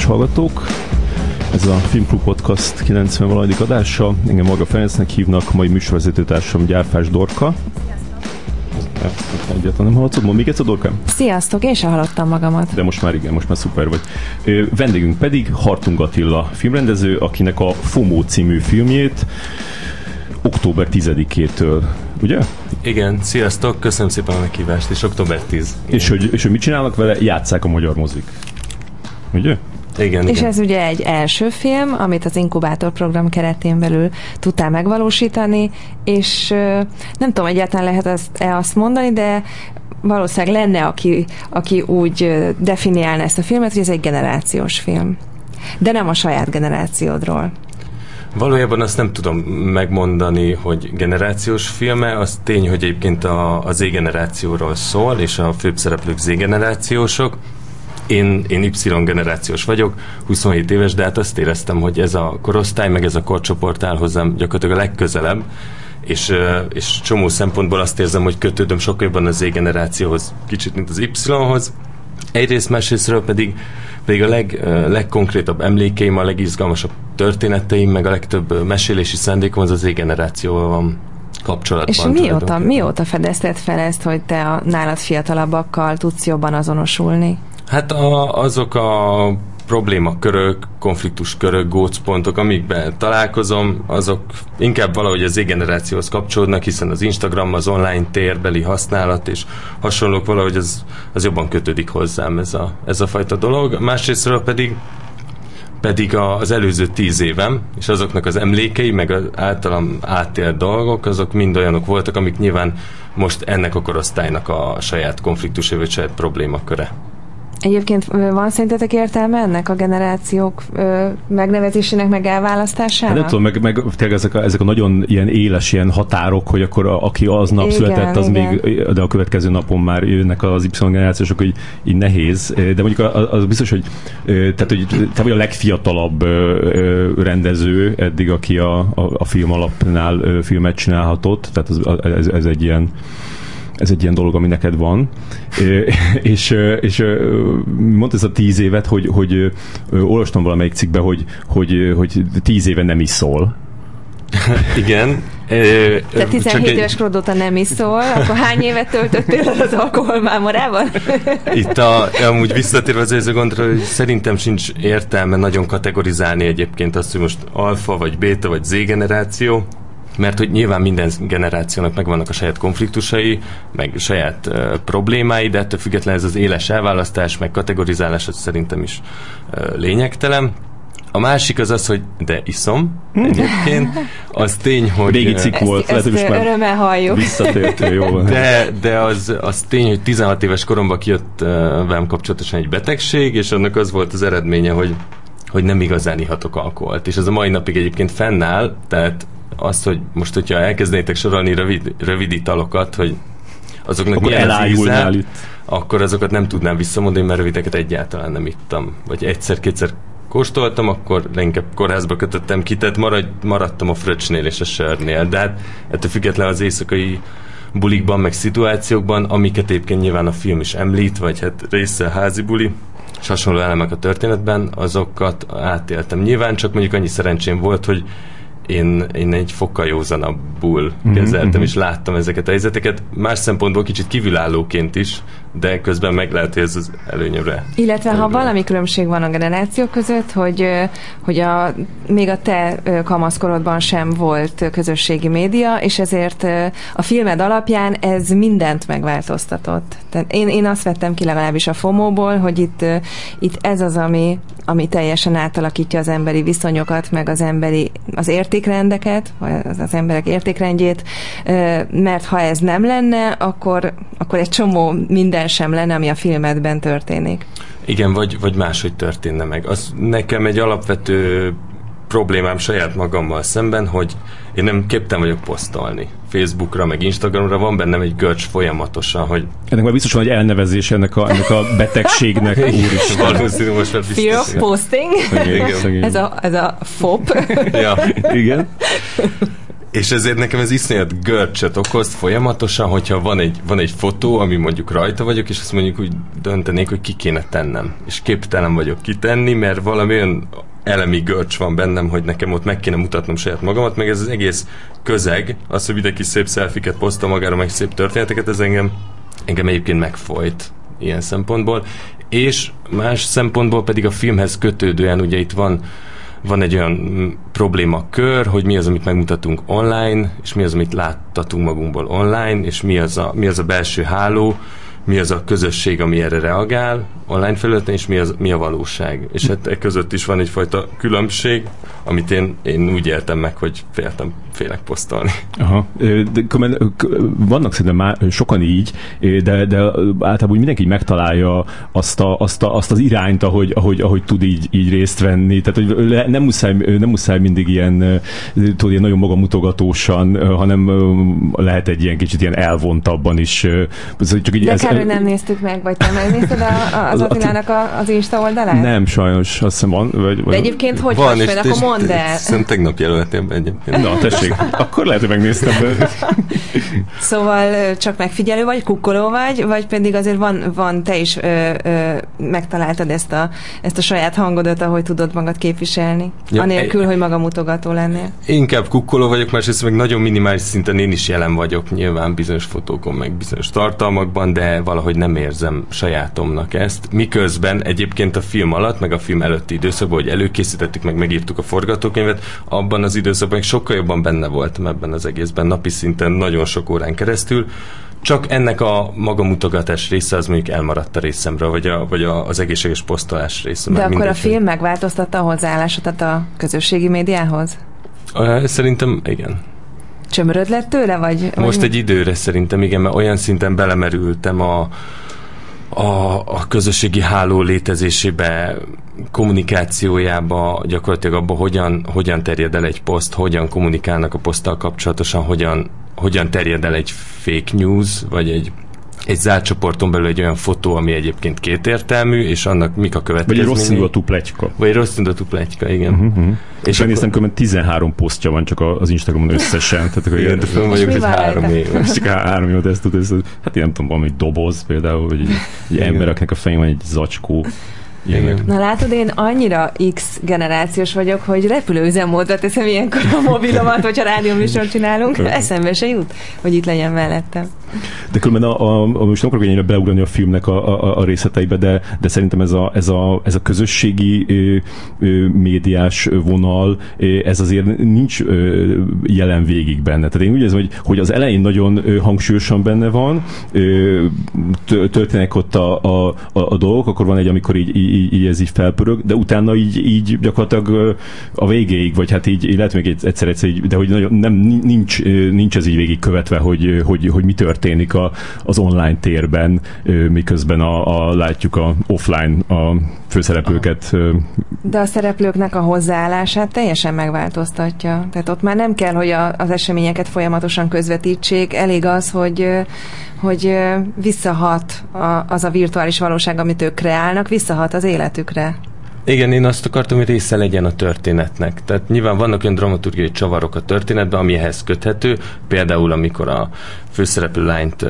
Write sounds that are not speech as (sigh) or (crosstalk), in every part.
Kedves hallgatók! Ez a Filmklub Podcast 90 valadik adása. Engem Maga Ferencnek hívnak, mai műsorvezetőtársam Gyárfás Dorka. Egyáltalán nem hallatszod? Mond még egyszer, Dorka? Sziasztok, én sem hallottam magamat. De most már igen, most már szuper vagy. Ö, vendégünk pedig Hartung Attila filmrendező, akinek a FOMO című filmjét október 10-től, ugye? Igen, sziasztok, köszönöm szépen a meghívást, és október 10. És hogy, és hogy mit csinálnak vele? Játszák a magyar mozik. Ugye? Igen, És igen. ez ugye egy első film, amit az inkubátor program keretén belül tudtál megvalósítani, és nem tudom, egyáltalán lehet azt-e azt mondani, de valószínűleg lenne, aki, aki úgy definiálna ezt a filmet, hogy ez egy generációs film. De nem a saját generációdról. Valójában azt nem tudom megmondani, hogy generációs filme, az tény, hogy egyébként a, a Z-generációról szól, és a főbb szereplők Z-generációsok. Én, én Y-generációs vagyok, 27 éves, de hát azt éreztem, hogy ez a korosztály, meg ez a korcsoport áll hozzám gyakorlatilag a legközelebb, és, és csomó szempontból azt érzem, hogy kötődöm sokkal jobban az Z-generációhoz, kicsit, mint az Y-hoz. Egyrészt, másrésztről pedig, pedig a leg, legkonkrétabb emlékeim, a legizgalmasabb történeteim, meg a legtöbb mesélési szándékom az az Z-generációval van kapcsolatban. És mióta, mióta fedezted fel ezt, hogy te a nálad fiatalabbakkal tudsz jobban azonosulni? Hát a, azok a problémakörök, konfliktuskörök, gócpontok, amikben találkozom, azok inkább valahogy az Z-generációhoz kapcsolódnak, hiszen az Instagram, az online térbeli használat és hasonlók valahogy az, az jobban kötődik hozzám ez a, ez a fajta dolog. Másrésztről pedig pedig az előző tíz évem, és azoknak az emlékei, meg az általam átélt dolgok, azok mind olyanok voltak, amik nyilván most ennek a korosztálynak a saját konfliktusai, vagy saját problémaköre. Egyébként van szerintetek értelme ennek a generációk ö, megnevezésének, meg elválasztásának? Hát nem tudom, meg, meg tényleg ezek a, ezek a nagyon ilyen éles ilyen határok, hogy akkor a, aki aznap Igen, született, az igen. még, de a következő napon már jönnek az Y generációsok, hogy így nehéz. De mondjuk a- az biztos, hogy tehát, hogy te vagy a legfiatalabb rendező eddig, aki a, a, a film alapnál filmet csinálhatott, tehát az, ez, ez egy ilyen ez egy ilyen dolog, ami neked van. (laughs) És, és mondta ez a tíz évet, hogy, hogy olvastam valamelyik cikkbe, hogy, hogy, hogy tíz éve nem iszol. (laughs) Igen. Te 17 egy- éves korod óta nem iszol, akkor hány évet töltöttél az alkoholmámorában? (laughs) Itt a, amúgy visszatérve az a gondra, hogy szerintem sincs értelme nagyon kategorizálni egyébként azt, hogy most alfa, vagy béta, vagy Z generáció, mert hogy nyilván minden generációnak megvannak a saját konfliktusai, meg saját uh, problémái, de ettől függetlenül ez az éles elválasztás, meg kategorizálás az szerintem is uh, lényegtelen. A másik az az, hogy de iszom egyébként. Az tény, hogy... Régi cikk volt, lehet, ezt hogy most már örömmel halljuk. visszatért, jó van. de, de az, az tény, hogy 16 éves koromban kijött uh, velem kapcsolatosan egy betegség, és annak az volt az eredménye, hogy, hogy nem igazán ihatok alkoholt. És ez a mai napig egyébként fennáll, tehát azt, hogy most, hogyha elkezdenétek sorolni rövid, rövid italokat, hogy azoknak Akkor milyen az elájulnál íze, itt. akkor azokat nem tudnám visszamondani, mert rövideket egyáltalán nem ittam. Vagy egyszer-kétszer kóstoltam, akkor inkább kórházba kötöttem ki, tehát marad, maradtam a fröccsnél és a sörnél. De hát ettől függetlenül az éjszakai bulikban, meg szituációkban, amiket egyébként nyilván a film is említ, vagy hát része a házi buli, és hasonló elemek a történetben, azokat átéltem. Nyilván csak mondjuk annyi szerencsém volt, hogy én, én egy fokkal józanabbul Mhm, kezeltem, mhm. és láttam ezeket a helyzeteket. Más szempontból kicsit kívülállóként is, de közben meg lehet, hogy ez az előnyömre. Illetve ha valami különbség van a generációk között, hogy, hogy a, még a te kamaszkorodban sem volt közösségi média, és ezért a filmed alapján ez mindent megváltoztatott. Tehát én, én azt vettem ki legalábbis a FOMO-ból, hogy itt, itt ez az, ami, ami teljesen átalakítja az emberi viszonyokat, meg az emberi, az értékrendeket, vagy az, az emberek értékrendjét, mert ha ez nem lenne, akkor, akkor egy csomó minden sem lenne, ami a filmedben történik. Igen, vagy, vagy máshogy történne meg. Az nekem egy alapvető problémám saját magammal szemben, hogy én nem képtem vagyok posztolni. Facebookra, meg Instagramra van bennem egy görcs folyamatosan, hogy Ennek már biztos van egy elnevezés ennek a, ennek a betegségnek. (laughs) Úristen. valószínű most már Fear of biztos. posting. Igen. szegény. Ez a, ez a FOP. Ja, Igen. (laughs) és ezért nekem ez iszonyat görcsöt okoz folyamatosan, hogyha van egy, van egy fotó, ami mondjuk rajta vagyok, és azt mondjuk úgy döntenék, hogy ki kéne tennem. És képtelen vagyok kitenni, mert valami elemi görcs van bennem, hogy nekem ott meg kéne mutatnom saját magamat, meg ez az egész közeg, az, hogy mindenki szép szelfiket posztol magára, meg szép történeteket, ez engem, engem egyébként megfolyt ilyen szempontból. És más szempontból pedig a filmhez kötődően, ugye itt van van egy olyan problémakör, hogy mi az, amit megmutatunk online, és mi az, amit láttatunk magunkból online, és mi az a, mi az a belső háló, mi az a közösség, ami erre reagál online felületen, és mi, az, mi a valóság. És hát e között is van egyfajta különbség, amit én, én úgy értem meg, hogy féltem, félek posztolni. Aha. De, vannak szerintem már sokan így, de, de általában úgy mindenki megtalálja azt, a, azt, a, azt az irányt, ahogy, ahogy, ahogy tud így, így részt venni. Tehát, hogy nem muszáj, nem muszáj mindig ilyen, tudod, ilyen nagyon magamutogatósan, hanem lehet egy ilyen kicsit ilyen elvontabban is. Csak így de ez, kár, hogy nem néztük meg, vagy te megnézted az (laughs) Attilának a, az Insta oldalát? Nem, sajnos, azt hiszem van. Vagy, vagy De egyébként hogy van, vagy, akkor mondd el. Szerintem tegnap jelöltél be egyébként. Na, tessék, akkor lehet, hogy megnéztem. (laughs) szóval csak megfigyelő vagy, kukkoló vagy, vagy pedig azért van, van te is ö, ö, megtaláltad ezt a, ezt a saját hangodat, ahogy tudod magad képviselni, ja, anélkül, hogy magamutogató lennél. Inkább kukkoló vagyok, másrészt meg nagyon minimális szinten én is jelen vagyok nyilván bizonyos fotókon, meg bizonyos tartalmakban, de valahogy nem érzem sajátomnak ezt. Miközben egyébként a film alatt, meg a film előtti időszakban, hogy előkészítettük, meg megírtuk a forgatókönyvet, abban az időszakban sokkal jobban benne voltam ebben az egészben, napi szinten nagyon sok órán keresztül, csak ennek a magamutogatás része az mondjuk elmaradt a részemről, vagy, a, vagy a, az egészséges posztolás része. De akkor a film megváltoztatta a hozzáállásodat a közösségi médiához? Szerintem igen. Csömöröd lett tőle, vagy? Most vagy... egy időre szerintem igen, mert olyan szinten belemerültem a, a, a közösségi háló létezésébe, kommunikációjába, gyakorlatilag abba, hogyan, hogyan terjed el egy poszt, hogyan kommunikálnak a poszttal kapcsolatosan, hogyan, hogyan terjed el egy fake news, vagy egy egy zárt csoporton belül egy olyan fotó, ami egyébként kétértelmű, és annak mik a következményei. Vagy egy rossz indulatú pletyka. Vagy egy rossz indulatú pletyka, igen. Uh-huh, uh-huh. És, akkor... néztem, 13 posztja van csak az Instagramon összesen. Tehát, akkor igen, fönn vagyok, hogy három év. Csak három év, ezt tud, ezt, hát én nem tudom, valami doboz például, vagy egy, egy ember, akinek a fején van egy zacskó. Igen. Na látod, én annyira X generációs vagyok, hogy repülőüzemmódra teszem ilyenkor a mobilomat, hogyha rádióműsort csinálunk, eszembe se jut, hogy itt legyen mellettem. De különben a, a, a most nem akarok ennyire beugrani a filmnek a, a, a részleteibe, de, de szerintem ez a, ez a, ez a közösségi ö, ö, médiás vonal, ez azért nincs ö, jelen végig benne. Tehát én úgy érzem, hogy, hogy az elején nagyon hangsúlyosan benne van, ö, történnek ott a, a, a, a dolgok, akkor van egy, amikor így, így, így ez így felpörög, de utána így, így gyakorlatilag a végéig, vagy hát így, így lehet még egyszer, egyszer így, de hogy nagyon, nem, nincs, nincs ez így végig követve, hogy, hogy, hogy mi történik a, az online térben, miközben a, a, látjuk a offline a főszereplőket. De a szereplőknek a hozzáállását teljesen megváltoztatja. Tehát ott már nem kell, hogy a, az eseményeket folyamatosan közvetítsék, elég az, hogy hogy visszahat az a virtuális valóság, amit ők kreálnak, visszahat az életükre. Igen, én azt akartam, hogy része legyen a történetnek. Tehát nyilván vannak olyan dramaturgiai csavarok a történetben, ami ehhez köthető. Például, amikor a főszereplő lányt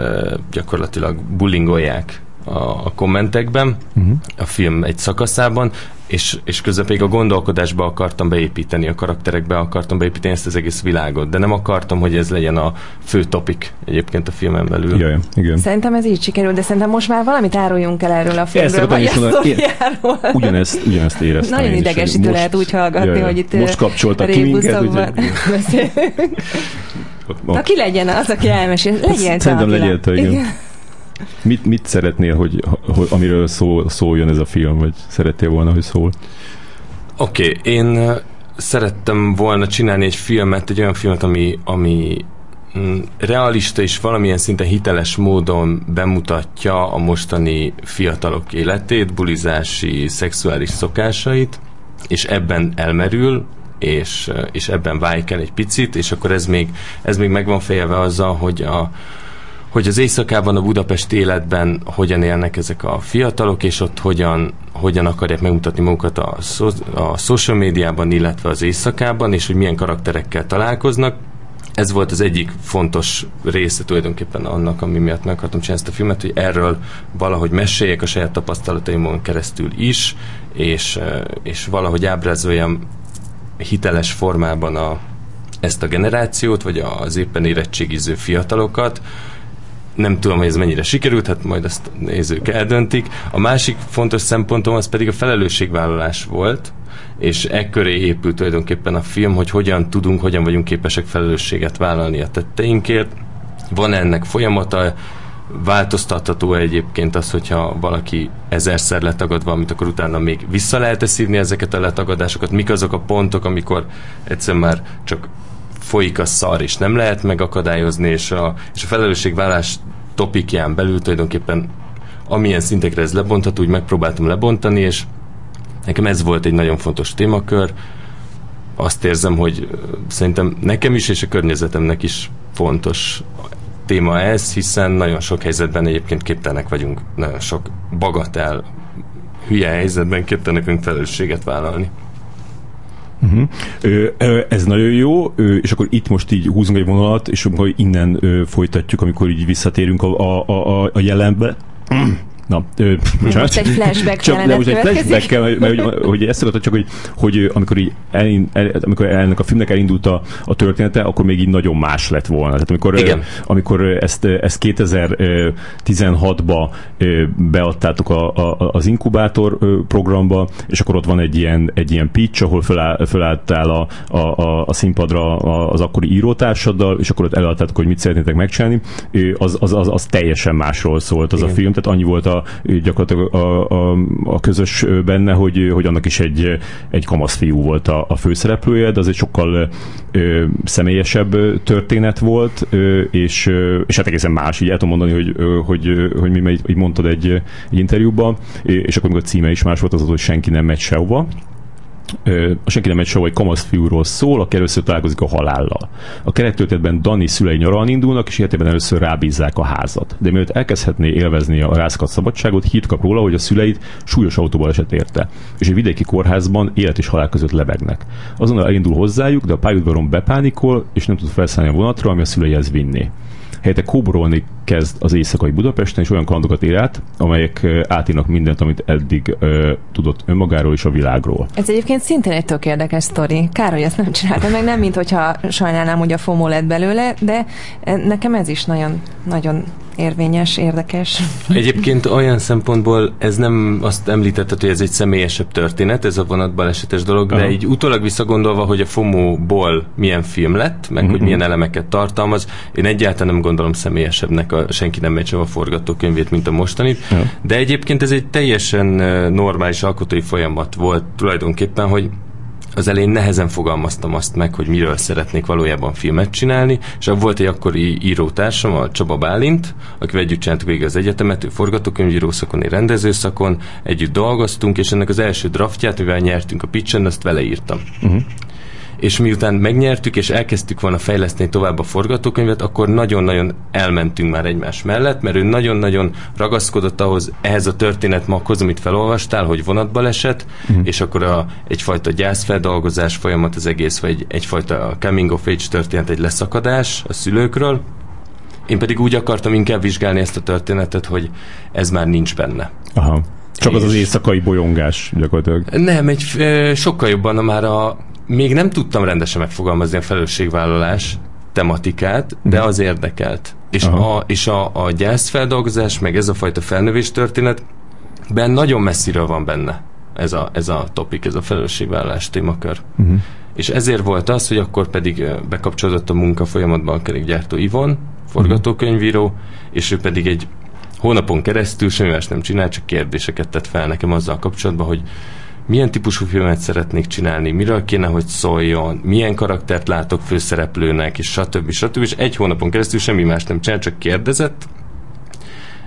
gyakorlatilag bullingolják a, a kommentekben, uh-huh. a film egy szakaszában, és, és közepéig a gondolkodásba akartam beépíteni, a karakterekbe akartam beépíteni ezt az egész világot, de nem akartam, hogy ez legyen a fő topik egyébként a filmen belül. Jaj, igen. Szerintem ez így sikerült, de szerintem most már valamit áruljunk el erről a filmről, vagy a sztoriáról. Ugyanezt, ugyanezt éreztem. Nagyon idegesítő lehet úgy hallgatni, jaj, hogy itt most kapcsoltak ki minket, ugye? Na ki legyen az, aki elmesél? Legyél Szerintem legyél te, igen. Mit, mit szeretnél, hogy, hogy amiről szól, szóljon ez a film, vagy szerettél volna, hogy szól? Oké, okay, én szerettem volna csinálni egy filmet, egy olyan filmet, ami, ami mm, realista és valamilyen szinten hiteles módon bemutatja a mostani fiatalok életét, bulizási, szexuális szokásait, és ebben elmerül, és, és ebben válik el egy picit, és akkor ez még, ez még meg van fejelve azzal, hogy a, hogy az éjszakában a Budapest életben hogyan élnek ezek a fiatalok, és ott hogyan, hogyan akarják megmutatni magukat a, a social médiában, illetve az éjszakában, és hogy milyen karakterekkel találkoznak, ez volt az egyik fontos része tulajdonképpen annak, ami miatt meg akartam csinálni ezt a filmet, hogy erről valahogy meséljek a saját tapasztalataimon keresztül is, és, és valahogy ábrázoljam hiteles formában a, ezt a generációt, vagy az éppen érettségiző fiatalokat, nem tudom, hogy ez mennyire sikerült, hát majd azt nézők eldöntik. A másik fontos szempontom az pedig a felelősségvállalás volt, és ekköré épült tulajdonképpen a film, hogy hogyan tudunk, hogyan vagyunk képesek felelősséget vállalni a tetteinkért. Van ennek folyamata, változtatható egyébként az, hogyha valaki ezerszer letagad valamit, akkor utána még vissza lehet szívni ezeket a letagadásokat, mik azok a pontok, amikor egyszerűen már csak folyik a szar, és nem lehet megakadályozni, és a, és a felelősségvállás topikján belül tulajdonképpen amilyen szintekre ez lebontható, úgy megpróbáltam lebontani, és nekem ez volt egy nagyon fontos témakör. Azt érzem, hogy szerintem nekem is, és a környezetemnek is fontos téma ez, hiszen nagyon sok helyzetben egyébként képtelenek vagyunk, nagyon sok bagatel hülye helyzetben képtelenek vagyunk felelősséget vállalni. Uh-huh. Ö, ez nagyon jó, ö, és akkor itt most így húzunk egy vonalat, és akkor innen ö, folytatjuk, amikor így visszatérünk a, a, a, a jelenbe. Na, ö, most egy flashback csak, de most egy flashback kell, mert, mert hogy, hogy ezt akartam csak, hogy, hogy amikor, így el, el, amikor ennek a filmnek elindult a, a története, akkor még így nagyon más lett volna. Tehát amikor, Igen. amikor ezt, ezt 2016-ba beadtátok a, a, az inkubátor programba, és akkor ott van egy ilyen, egy ilyen pitch, ahol föláll, fölálltál a, a, a, a színpadra az akkori írótársaddal, és akkor ott eladtátok, hogy mit szeretnétek megcsinálni, az, az, az, az teljesen másról szólt az Igen. a film, tehát annyi volt a gyakorlatilag a, a, a közös benne, hogy, hogy annak is egy, egy kamasz fiú volt a, a főszereplője, de az egy sokkal ö, személyesebb történet volt, ö, és, és hát egészen más, így el tudom mondani, hogy, hogy, hogy mi így mondtad egy, egy interjúban, és akkor még a címe is más volt, az az, hogy senki nem megy sehova, a senki nem egy show egy kamasz fiúról szól, aki először találkozik a halállal. A kerettörténetben Dani szülei nyaralni indulnak, és életében először rábízzák a házat. De mielőtt elkezdhetné élvezni a rázkat szabadságot, hírt kap róla, hogy a szüleit súlyos autóbaleset érte, és egy vidéki kórházban élet és halál között lebegnek. Azonnal elindul hozzájuk, de a pályaudvaron bepánikol, és nem tud felszállni a vonatra, ami a szüleihez vinné helyette kóborolni kezd az éjszakai Budapesten, és olyan kalandokat ér át, amelyek átírnak mindent, amit eddig ö, tudott önmagáról és a világról. Ez egyébként szintén egy tök érdekes sztori. Kár, hogy ezt nem csináltam meg, nem mint hogyha sajnálnám, hogy a FOMO lett belőle, de nekem ez is nagyon, nagyon érvényes, érdekes. Egyébként olyan szempontból ez nem azt említetted, hogy ez egy személyesebb történet, ez a vonatbalesetes dolog, Aha. de így utólag visszagondolva, hogy a FOMO-ból milyen film lett, meg mm-hmm. hogy milyen elemeket tartalmaz, én egyáltalán nem gondolom személyesebbnek a senki nem megy a forgatókönyvét, mint a mostanit, ja. de egyébként ez egy teljesen normális alkotói folyamat volt tulajdonképpen, hogy az elején nehezen fogalmaztam azt meg, hogy miről szeretnék valójában filmet csinálni, és volt egy akkori írótársam, a Csaba Bálint, akivel együtt csináltuk végig az egyetemet, ő forgatókönyvíró szakon, én rendezőszakon, együtt dolgoztunk, és ennek az első draftját, mivel nyertünk a pitchen, azt vele írtam. Uh-huh és miután megnyertük, és elkezdtük volna fejleszteni tovább a forgatókönyvet, akkor nagyon-nagyon elmentünk már egymás mellett, mert ő nagyon-nagyon ragaszkodott ahhoz, ehhez a történetmaghoz, amit felolvastál, hogy vonatba esett, mm. és akkor a, egyfajta gyászfeldolgozás folyamat az egész, vagy egyfajta coming of age történet, egy leszakadás a szülőkről, én pedig úgy akartam inkább vizsgálni ezt a történetet, hogy ez már nincs benne. Aha. Csak az az éjszakai bolyongás gyakorlatilag. Nem, egy sokkal jobban már a még nem tudtam rendesen megfogalmazni a felelősségvállalás tematikát, de mhm. az érdekelt. És, a, és a, a gyászfeldolgozás, meg ez a fajta felnövés történet, ben nagyon messziről van benne ez a, ez a topik, ez a felelősségvállalás témakör. Uh-huh. És ezért volt az, hogy akkor pedig bekapcsolódott a munka folyamatban a kerékgyártó Ivon, forgatókönyvíró, uh-huh. és ő pedig egy hónapon keresztül semmi más nem csinál, csak kérdéseket tett fel nekem azzal kapcsolatban, hogy milyen típusú filmet szeretnék csinálni, miről kéne, hogy szóljon, milyen karaktert látok főszereplőnek, és stb. stb. És egy hónapon keresztül semmi más nem csinál, csak kérdezett,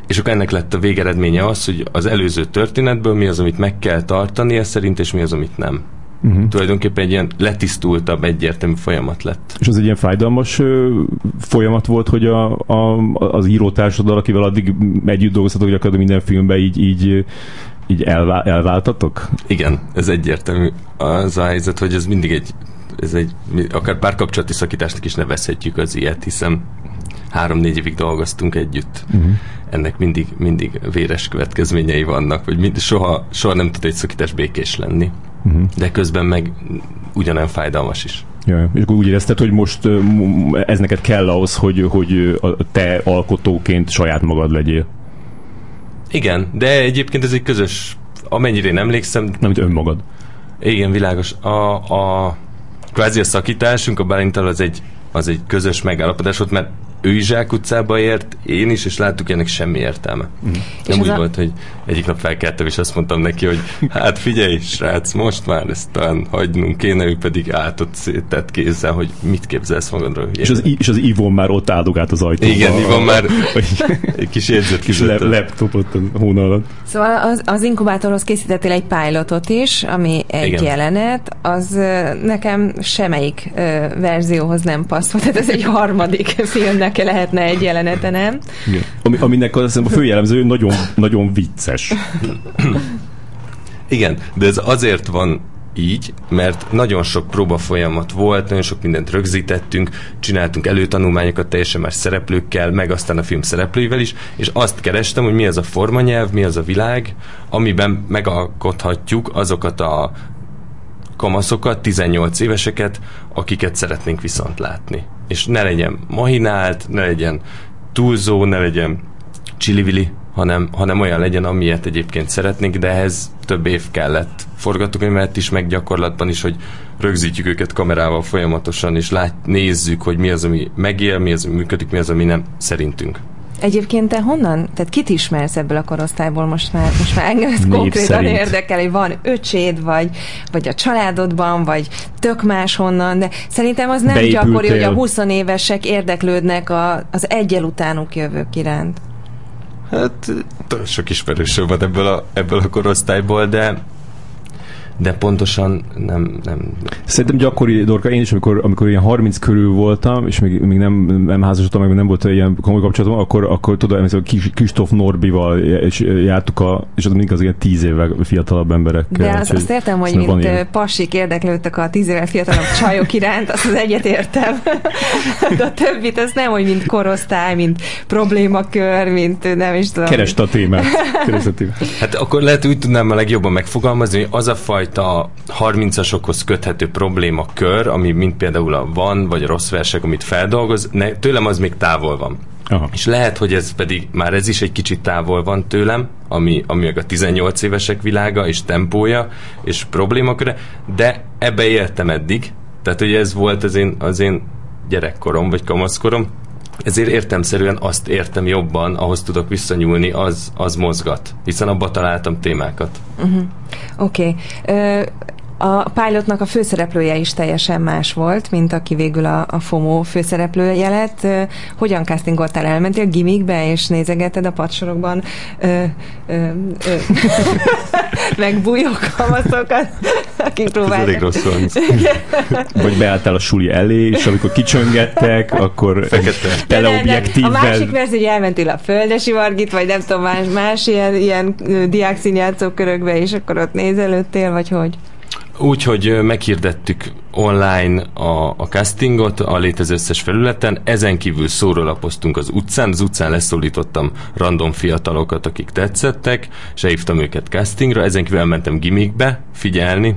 és akkor ennek lett a végeredménye az, hogy az előző történetből mi az, amit meg kell tartani ez szerint, és mi az, amit nem. Uh-huh. Tulajdonképpen egy ilyen letisztultabb, egyértelmű folyamat lett. És az egy ilyen fájdalmas ö, folyamat volt, hogy a, a, az írótársaddal, akivel addig együtt dolgoztatok gyakorlatilag minden filmben így, így így elvá- elváltatok? Igen, ez egyértelmű az a helyzet, hogy ez mindig egy ez egy, akár párkapcsolati szakításnak is nevezhetjük az ilyet, hiszen három-négy évig dolgoztunk együtt. Uh-huh. Ennek mindig, mindig véres következményei vannak, vagy mind, soha, soha nem tud egy szakítás békés lenni. Uh-huh. De közben meg ugyanolyan fájdalmas is. Ja, és úgy érezted, hogy most ez neked kell ahhoz, hogy, hogy te alkotóként saját magad legyél. Igen, de egyébként ez egy közös, amennyire én emlékszem... Nem, mint önmagad. Igen, világos. A, a kvázi a szakításunk a Bálintal az egy, az egy közös megállapodás volt, mert ő is Zsák utcába ért, én is, és láttuk, ennek semmi értelme. Mm. Nem úgy a... volt, hogy egyik nap felkeltem, és azt mondtam neki, hogy hát figyelj, srác, most már ezt talán hagynunk kéne, ő pedig átott szétett kézzel, hogy mit képzelsz magadról. És az, és az Ivon már ott áldogált az ajtóba. Igen, Ivon már egy kis jegyzet kis le, laptopot a hóna alatt. Szóval az, az inkubátorhoz készítettél egy pilotot is, ami egy Igen. jelenet, az nekem semmelyik uh, verzióhoz nem passzolt, tehát ez egy harmadik (laughs) filmnek lehetne egy jelenete, nem? Igen. Ami, aminek az, a főjellemző nagyon, nagyon vicces. Igen, de ez azért van így, mert nagyon sok próba folyamat volt, nagyon sok mindent rögzítettünk, csináltunk előtanulmányokat teljesen más szereplőkkel, meg aztán a film szereplőivel is, és azt kerestem, hogy mi az a formanyelv, mi az a világ, amiben megalkothatjuk azokat a kamaszokat, 18 éveseket, akiket szeretnénk viszont látni. És ne legyen mahinált, ne legyen túlzó, ne legyen csilivili, hanem, hanem olyan legyen, amilyet egyébként szeretnénk, de ehhez több év kellett forgatókönyvet is, meg gyakorlatban is, hogy rögzítjük őket kamerával folyamatosan, és lát, nézzük, hogy mi az, ami megél, mi az, ami működik, mi az, ami nem szerintünk. Egyébként te honnan, tehát kit ismersz ebből a korosztályból most már, most már engem ez konkrétan szerint. érdekel, hogy van öcséd, vagy, vagy a családodban, vagy tök más honnan, de szerintem az nem Beépültél. gyakori, hogy a 20 évesek érdeklődnek a, az egyel utánuk jövők iránt. Hát sok ismerősöm van ebből a, ebből a korosztályból, de de pontosan nem, nem... Szerintem gyakori, Dorka, én is, amikor, amikor ilyen 30 körül voltam, és még, még nem, nem házasodtam, meg nem volt ilyen komoly kapcsolatom, akkor, akkor tudod, emlékszem, Kristóf Norbival és jártuk, a, és az mindig az ilyen 10 évvel fiatalabb emberekkel. De az, azt értem, hogy mint pasik érdeklődtek a 10 évvel fiatalabb csajok iránt, azt az egyet értem. De a többit, az nem, hogy mint korosztály, mint problémakör, mint nem is tudom. Kereste a témát. (laughs) Kereste a témát. Hát akkor lehet úgy tudnám a legjobban megfogalmazni, hogy az a faj fajta 30-asokhoz köthető problémakör, ami mint például a van, vagy a rossz versek, amit feldolgoz, ne, tőlem az még távol van. Aha. És lehet, hogy ez pedig, már ez is egy kicsit távol van tőlem, ami, ami meg a 18 évesek világa, és tempója, és problémaköre, de ebbe éltem eddig, tehát hogy ez volt az én, az én gyerekkorom, vagy kamaszkorom, ezért értemszerűen azt értem jobban, ahhoz tudok visszanyúlni, az, az mozgat, hiszen abba találtam témákat. Uh-huh. Oké. Okay. Uh, a pilotnak a főszereplője is teljesen más volt, mint aki végül a, a FOMO főszereplője lett. Hogyan castingoltál? Elmentél gimikbe, és nézegeted a padsorokban ö, ö, ö, (laughs) kamaszokat, akik próbáltak. Ez elég rossz (laughs) Vagy beálltál a suli elé, és amikor kicsöngettek, akkor teleobjektívvel. A másik verzió, hogy elmentél a Földesi Vargit, vagy nem tudom, más, más ilyen, ilyen körökbe, és akkor ott nézelődtél, vagy hogy? Úgy, hogy meghirdettük online a, a castingot a létező összes felületen, ezen kívül szórólapoztunk az utcán, az utcán leszólítottam random fiatalokat, akik tetszettek, és elhívtam őket castingra, ezen kívül elmentem gimikbe figyelni,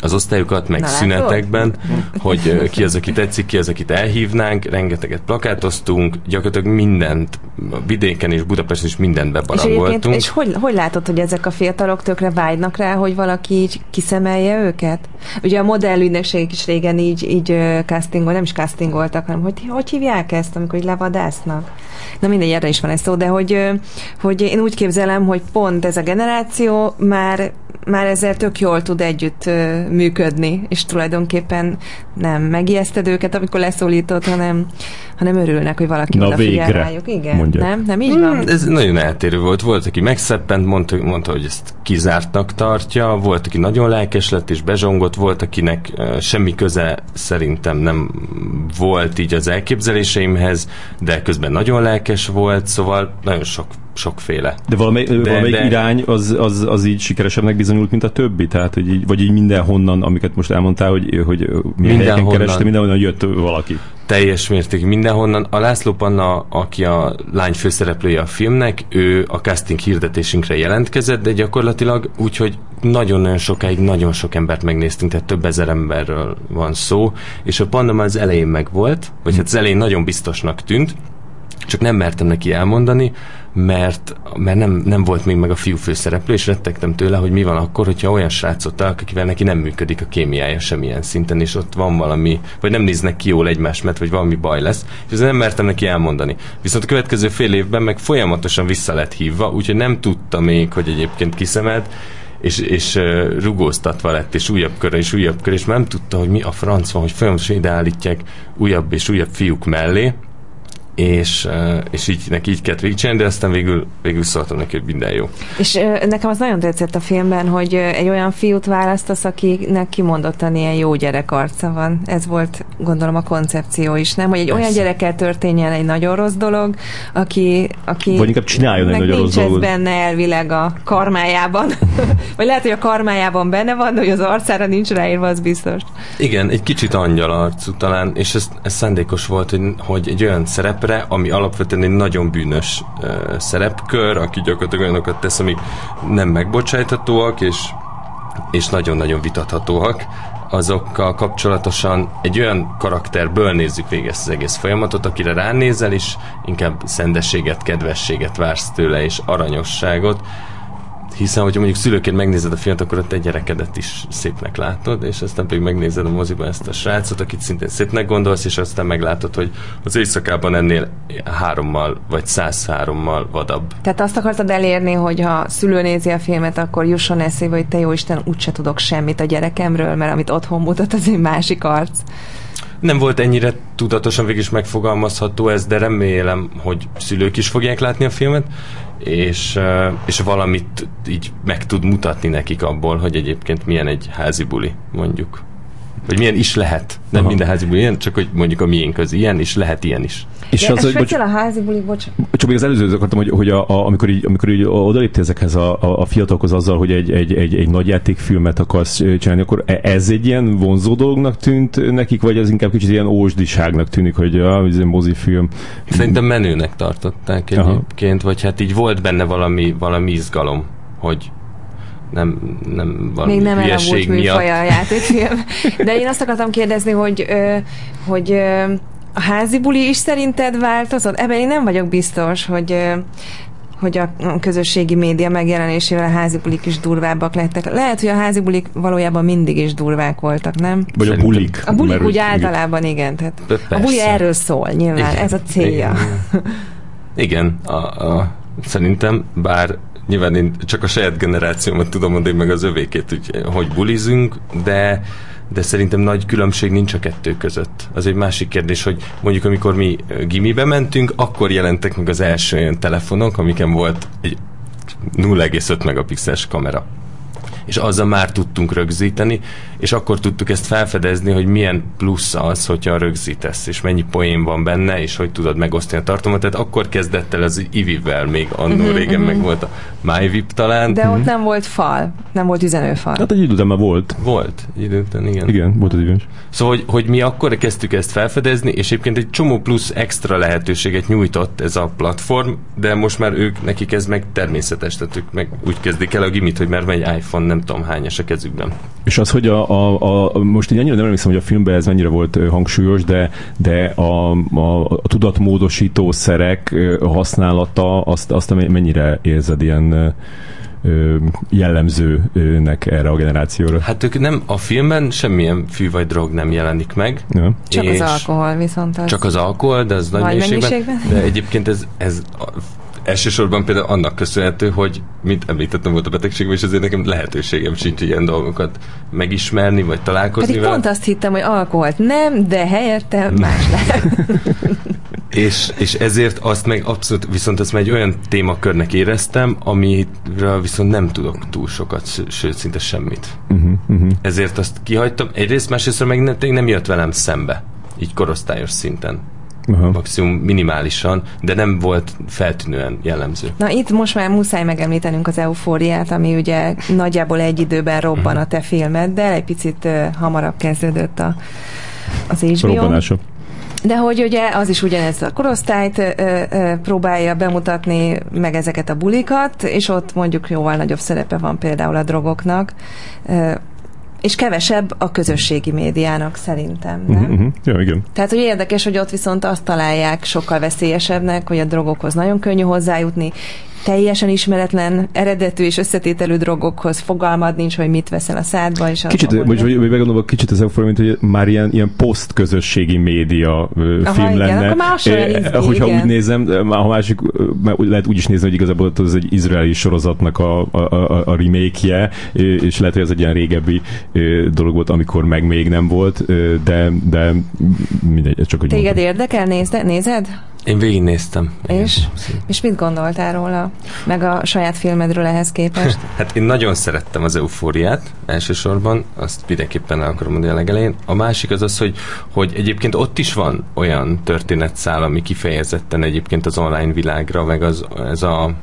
az osztályokat, meg Na, szünetekben, hogy ki az, aki tetszik, ki az, akit elhívnánk, rengeteget plakátoztunk, gyakorlatilag mindent, vidéken és Budapesten is mindent bebarangoltunk. És, és hogy, hogy látod, hogy ezek a fiatalok tökre vágynak rá, hogy valaki így kiszemelje őket? Ugye a modellügynökségek is régen így, így castingol, nem is castingoltak, hanem hogy, hogy hívják ezt, amikor így levadásznak? Na mindegy, erre is van egy szó, de hogy, hogy én úgy képzelem, hogy pont ez a generáció már már ezzel tök jól tud együtt működni, és tulajdonképpen nem megijeszted őket, amikor leszólított, hanem, hanem örülnek, hogy valaki Na végre, rájuk. Igen, mondjak. nem? Nem így van? Hmm, ez nagyon eltérő volt. Volt, aki megszeppent, mondta, mondta, hogy ezt kizártnak tartja, volt, aki nagyon lelkes lett és bezsongott, volt, akinek semmi köze szerintem nem volt így az elképzeléseimhez, de közben nagyon lelkes volt, szóval nagyon sok sokféle. De, valamely, de valamelyik de... irány az, az, az így sikeresebbnek bizonyult, mint a többi? Tehát, hogy így, vagy így mindenhonnan, amiket most elmondtál, hogy, hogy helyeken kereste, mindenhonnan jött valaki. Teljes mérték mindenhonnan. A László Panna, aki a lány főszereplője a filmnek, ő a casting hirdetésünkre jelentkezett, de gyakorlatilag úgy, hogy nagyon-nagyon sokáig nagyon sok embert megnéztünk, tehát több ezer emberről van szó, és a Panna már az elején meg volt, vagy hát az elején nagyon biztosnak tűnt, csak nem mertem neki elmondani, mert, mert nem, nem volt még meg a fiú főszereplő, és rettegtem tőle, hogy mi van akkor, hogyha olyan srácot találok, akivel neki nem működik a kémiája semmilyen szinten, és ott van valami, vagy nem néznek ki jól egymást, mert vagy valami baj lesz, és ezzel nem mertem neki elmondani. Viszont a következő fél évben meg folyamatosan vissza lett hívva, úgyhogy nem tudta még, hogy egyébként kiszemelt, és, és uh, rugóztatva lett, és újabb kör, és újabb kör, és nem tudta, hogy mi a franc van, hogy folyamatosan ideállítják újabb és újabb fiúk mellé, és, és így neki így kellett végigcsinálni, de aztán végül, végül szóltam neki, hogy minden jó. És nekem az nagyon tetszett a filmben, hogy egy olyan fiút választasz, akinek kimondottan ilyen jó gyerek arca van. Ez volt, gondolom, a koncepció is, nem? Hogy egy Persze. olyan gyerekkel történjen egy nagyon rossz dolog, aki, aki Vagy inkább csináljon egy nagyon rossz dolgot. benne elvileg a karmájában. (laughs) Vagy lehet, hogy a karmájában benne van, de hogy az arcára nincs ráírva, az biztos. Igen, egy kicsit angyal arcú talán, és ez, ez szándékos volt, hogy, hogy egy olyan szerep szerepre, ami alapvetően egy nagyon bűnös uh, szerepkör, aki gyakorlatilag olyanokat tesz, amik nem megbocsájthatóak, és, és nagyon-nagyon vitathatóak. Azokkal kapcsolatosan egy olyan karakterből nézzük végig ezt az egész folyamatot, akire ránézel, és inkább szendességet, kedvességet vársz tőle, és aranyosságot, hiszen, hogyha mondjuk szülőként megnézed a filmet, akkor a te gyerekedet is szépnek látod, és aztán pedig megnézed a moziban ezt a srácot, akit szintén szépnek gondolsz, és aztán meglátod, hogy az éjszakában ennél hárommal vagy 103-mal vadabb. Tehát azt akartad elérni, hogy ha szülő nézi a filmet, akkor jusson eszébe, hogy te jó Isten, úgyse tudok semmit a gyerekemről, mert amit otthon mutat, az egy másik arc. Nem volt ennyire tudatosan végig is megfogalmazható ez, de remélem, hogy szülők is fogják látni a filmet, és, és valamit így meg tud mutatni nekik abból, hogy egyébként milyen egy házi buli, mondjuk. Vagy milyen is lehet. Nem Aha. minden házi buli ilyen, csak hogy mondjuk a miénk az ilyen, és lehet ilyen is. És De az, hogy, bocs, a házi buli, bocs. Csak még az előző akartam, hogy, hogy a, a, amikor, így, amikor így odaléptél ezekhez a, a, a fiatalokhoz azzal, hogy egy, egy, egy, egy nagy játékfilmet akarsz csinálni, akkor e, ez egy ilyen vonzó dolognak tűnt nekik, vagy ez inkább kicsit ilyen ósdiságnak tűnik, hogy a, ez egy mozifilm? Szerintem menőnek tartották egyébként, Aha. vagy hát így volt benne valami, valami izgalom, hogy nem, nem valami Még nem elavult műfaja a játékfilm. (laughs) De én azt akartam kérdezni, hogy, hogy a házi buli is szerinted változott? Ebben én nem vagyok biztos, hogy hogy a közösségi média megjelenésével a házi bulik is durvábbak lettek. Lehet, hogy a házi bulik valójában mindig is durvák voltak, nem? Vagy a bulik. A bulik úgy általában igen. Tehát a buli erről szól, nyilván. Igen, ez a célja. Igen, igen a, a, szerintem, bár nyilván én csak a saját generációmat tudom mondani, meg az övékét, hogy, hogy bulizünk, de de szerintem nagy különbség nincs a kettő között. Az egy másik kérdés, hogy mondjuk amikor mi gimibe mentünk, akkor jelentek meg az első olyan telefonok, amiken volt egy 0,5 megapixeles kamera és azzal már tudtunk rögzíteni, és akkor tudtuk ezt felfedezni, hogy milyen plusz az, hogyha rögzítesz, és mennyi poén van benne, és hogy tudod megosztani a tartalmat. Tehát akkor kezdett el az Ivivel, még annó uh-huh, régen uh-huh. meg volt a MyVip talán. De uh-huh. ott nem volt fal, nem volt üzenőfal. Hát egy időben már volt. Volt, időben, igen. Igen, volt az időben Szóval, hogy, hogy mi akkor kezdtük ezt felfedezni, és egyébként egy csomó plusz extra lehetőséget nyújtott ez a platform, de most már ők, nekik ez meg természetes, tehát ők meg úgy kezdik el a gimit, hogy már megy iPhone, nem tudom hányas a kezükben. És az, hogy a, a, a most így annyira nem emlékszem, hogy a filmben ez mennyire volt hangsúlyos, de, de a, a, a tudatmódosító szerek használata, azt, azt mennyire érzed ilyen jellemzőnek erre a generációra. Hát ők nem, a filmben semmilyen fű vagy drog nem jelenik meg. Ja. Csak az alkohol viszont az... Csak az alkohol, de az nagy mennyiségben. mennyiségben. De egyébként ez, ez elsősorban például annak köszönhető, hogy, mint említettem, volt a betegségem, és ezért nekem lehetőségem sincs ilyen dolgokat megismerni, vagy találkozni Pedig vele. pont azt hittem, hogy alkoholt nem, de helyette más (laughs) lehet. és, és ezért azt meg abszolút, viszont ezt meg egy olyan témakörnek éreztem, amiről viszont nem tudok túl sokat, sőt, szinte semmit. Uh-huh, uh-huh. Ezért azt kihagytam. Egyrészt, másrészt meg nem, nem jött velem szembe, így korosztályos szinten. Aha. maximum minimálisan, de nem volt feltűnően jellemző. Na itt most már muszáj megemlítenünk az eufóriát, ami ugye nagyjából egy időben robban uh-huh. a te filmeddel, egy picit uh, hamarabb kezdődött a, az HBO. Robbanása. De hogy ugye az is ugyanez a korosztályt ö, ö, próbálja bemutatni, meg ezeket a bulikat, és ott mondjuk jóval nagyobb szerepe van például a drogoknak. Ö, és kevesebb a közösségi médiának szerintem, nem? Uh-huh. Ja, igen. Tehát, hogy érdekes, hogy ott viszont azt találják sokkal veszélyesebbnek, hogy a drogokhoz nagyon könnyű hozzájutni, teljesen ismeretlen, eredetű és összetételű drogokhoz fogalmad nincs, hogy mit veszel a szádba. És kicsit, vagy, vagy, vagy meggondolva, kicsit az eufória, mint hogy már ilyen, ilyen poszt-közösségi média Aha, film igen, lenne. Akkor már e, hogyha igen. úgy nézem, ha másik, lehet úgy is nézni, hogy igazából az egy izraeli sorozatnak a, a, a, a remake-je, és lehet, hogy ez egy ilyen régebbi dolog volt, amikor meg még nem volt, de, de mindegy, csak hogy Téged mondom. érdekel? Nézd, nézed? Én végignéztem. És? És mit gondoltál róla? Meg a saját filmedről ehhez képest? (laughs) hát én nagyon szerettem az eufóriát elsősorban, azt mindenképpen el akarom mondani a legelején. A másik az az, hogy, hogy egyébként ott is van olyan történetszál, ami kifejezetten egyébként az online világra, meg az, ez a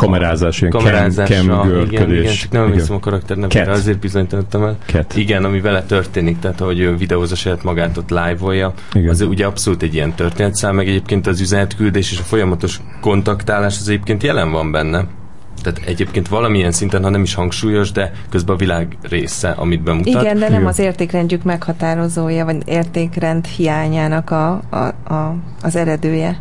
kamerázás, ilyen kamerázásra, cam, cam igen, igen, csak nem emlékszem a karakter nevére, azért bizonyítottam el. Cat. Igen, ami vele történik, tehát hogy ő videózza saját magát ott live-olja, az ugye abszolút egy ilyen történetszám, meg egyébként az üzenetküldés és a folyamatos kontaktálás az egyébként jelen van benne. Tehát egyébként valamilyen szinten, ha nem is hangsúlyos, de közben a világ része, amit bemutat. Igen, de nem az értékrendjük meghatározója, vagy értékrend hiányának a, a, a, az eredője.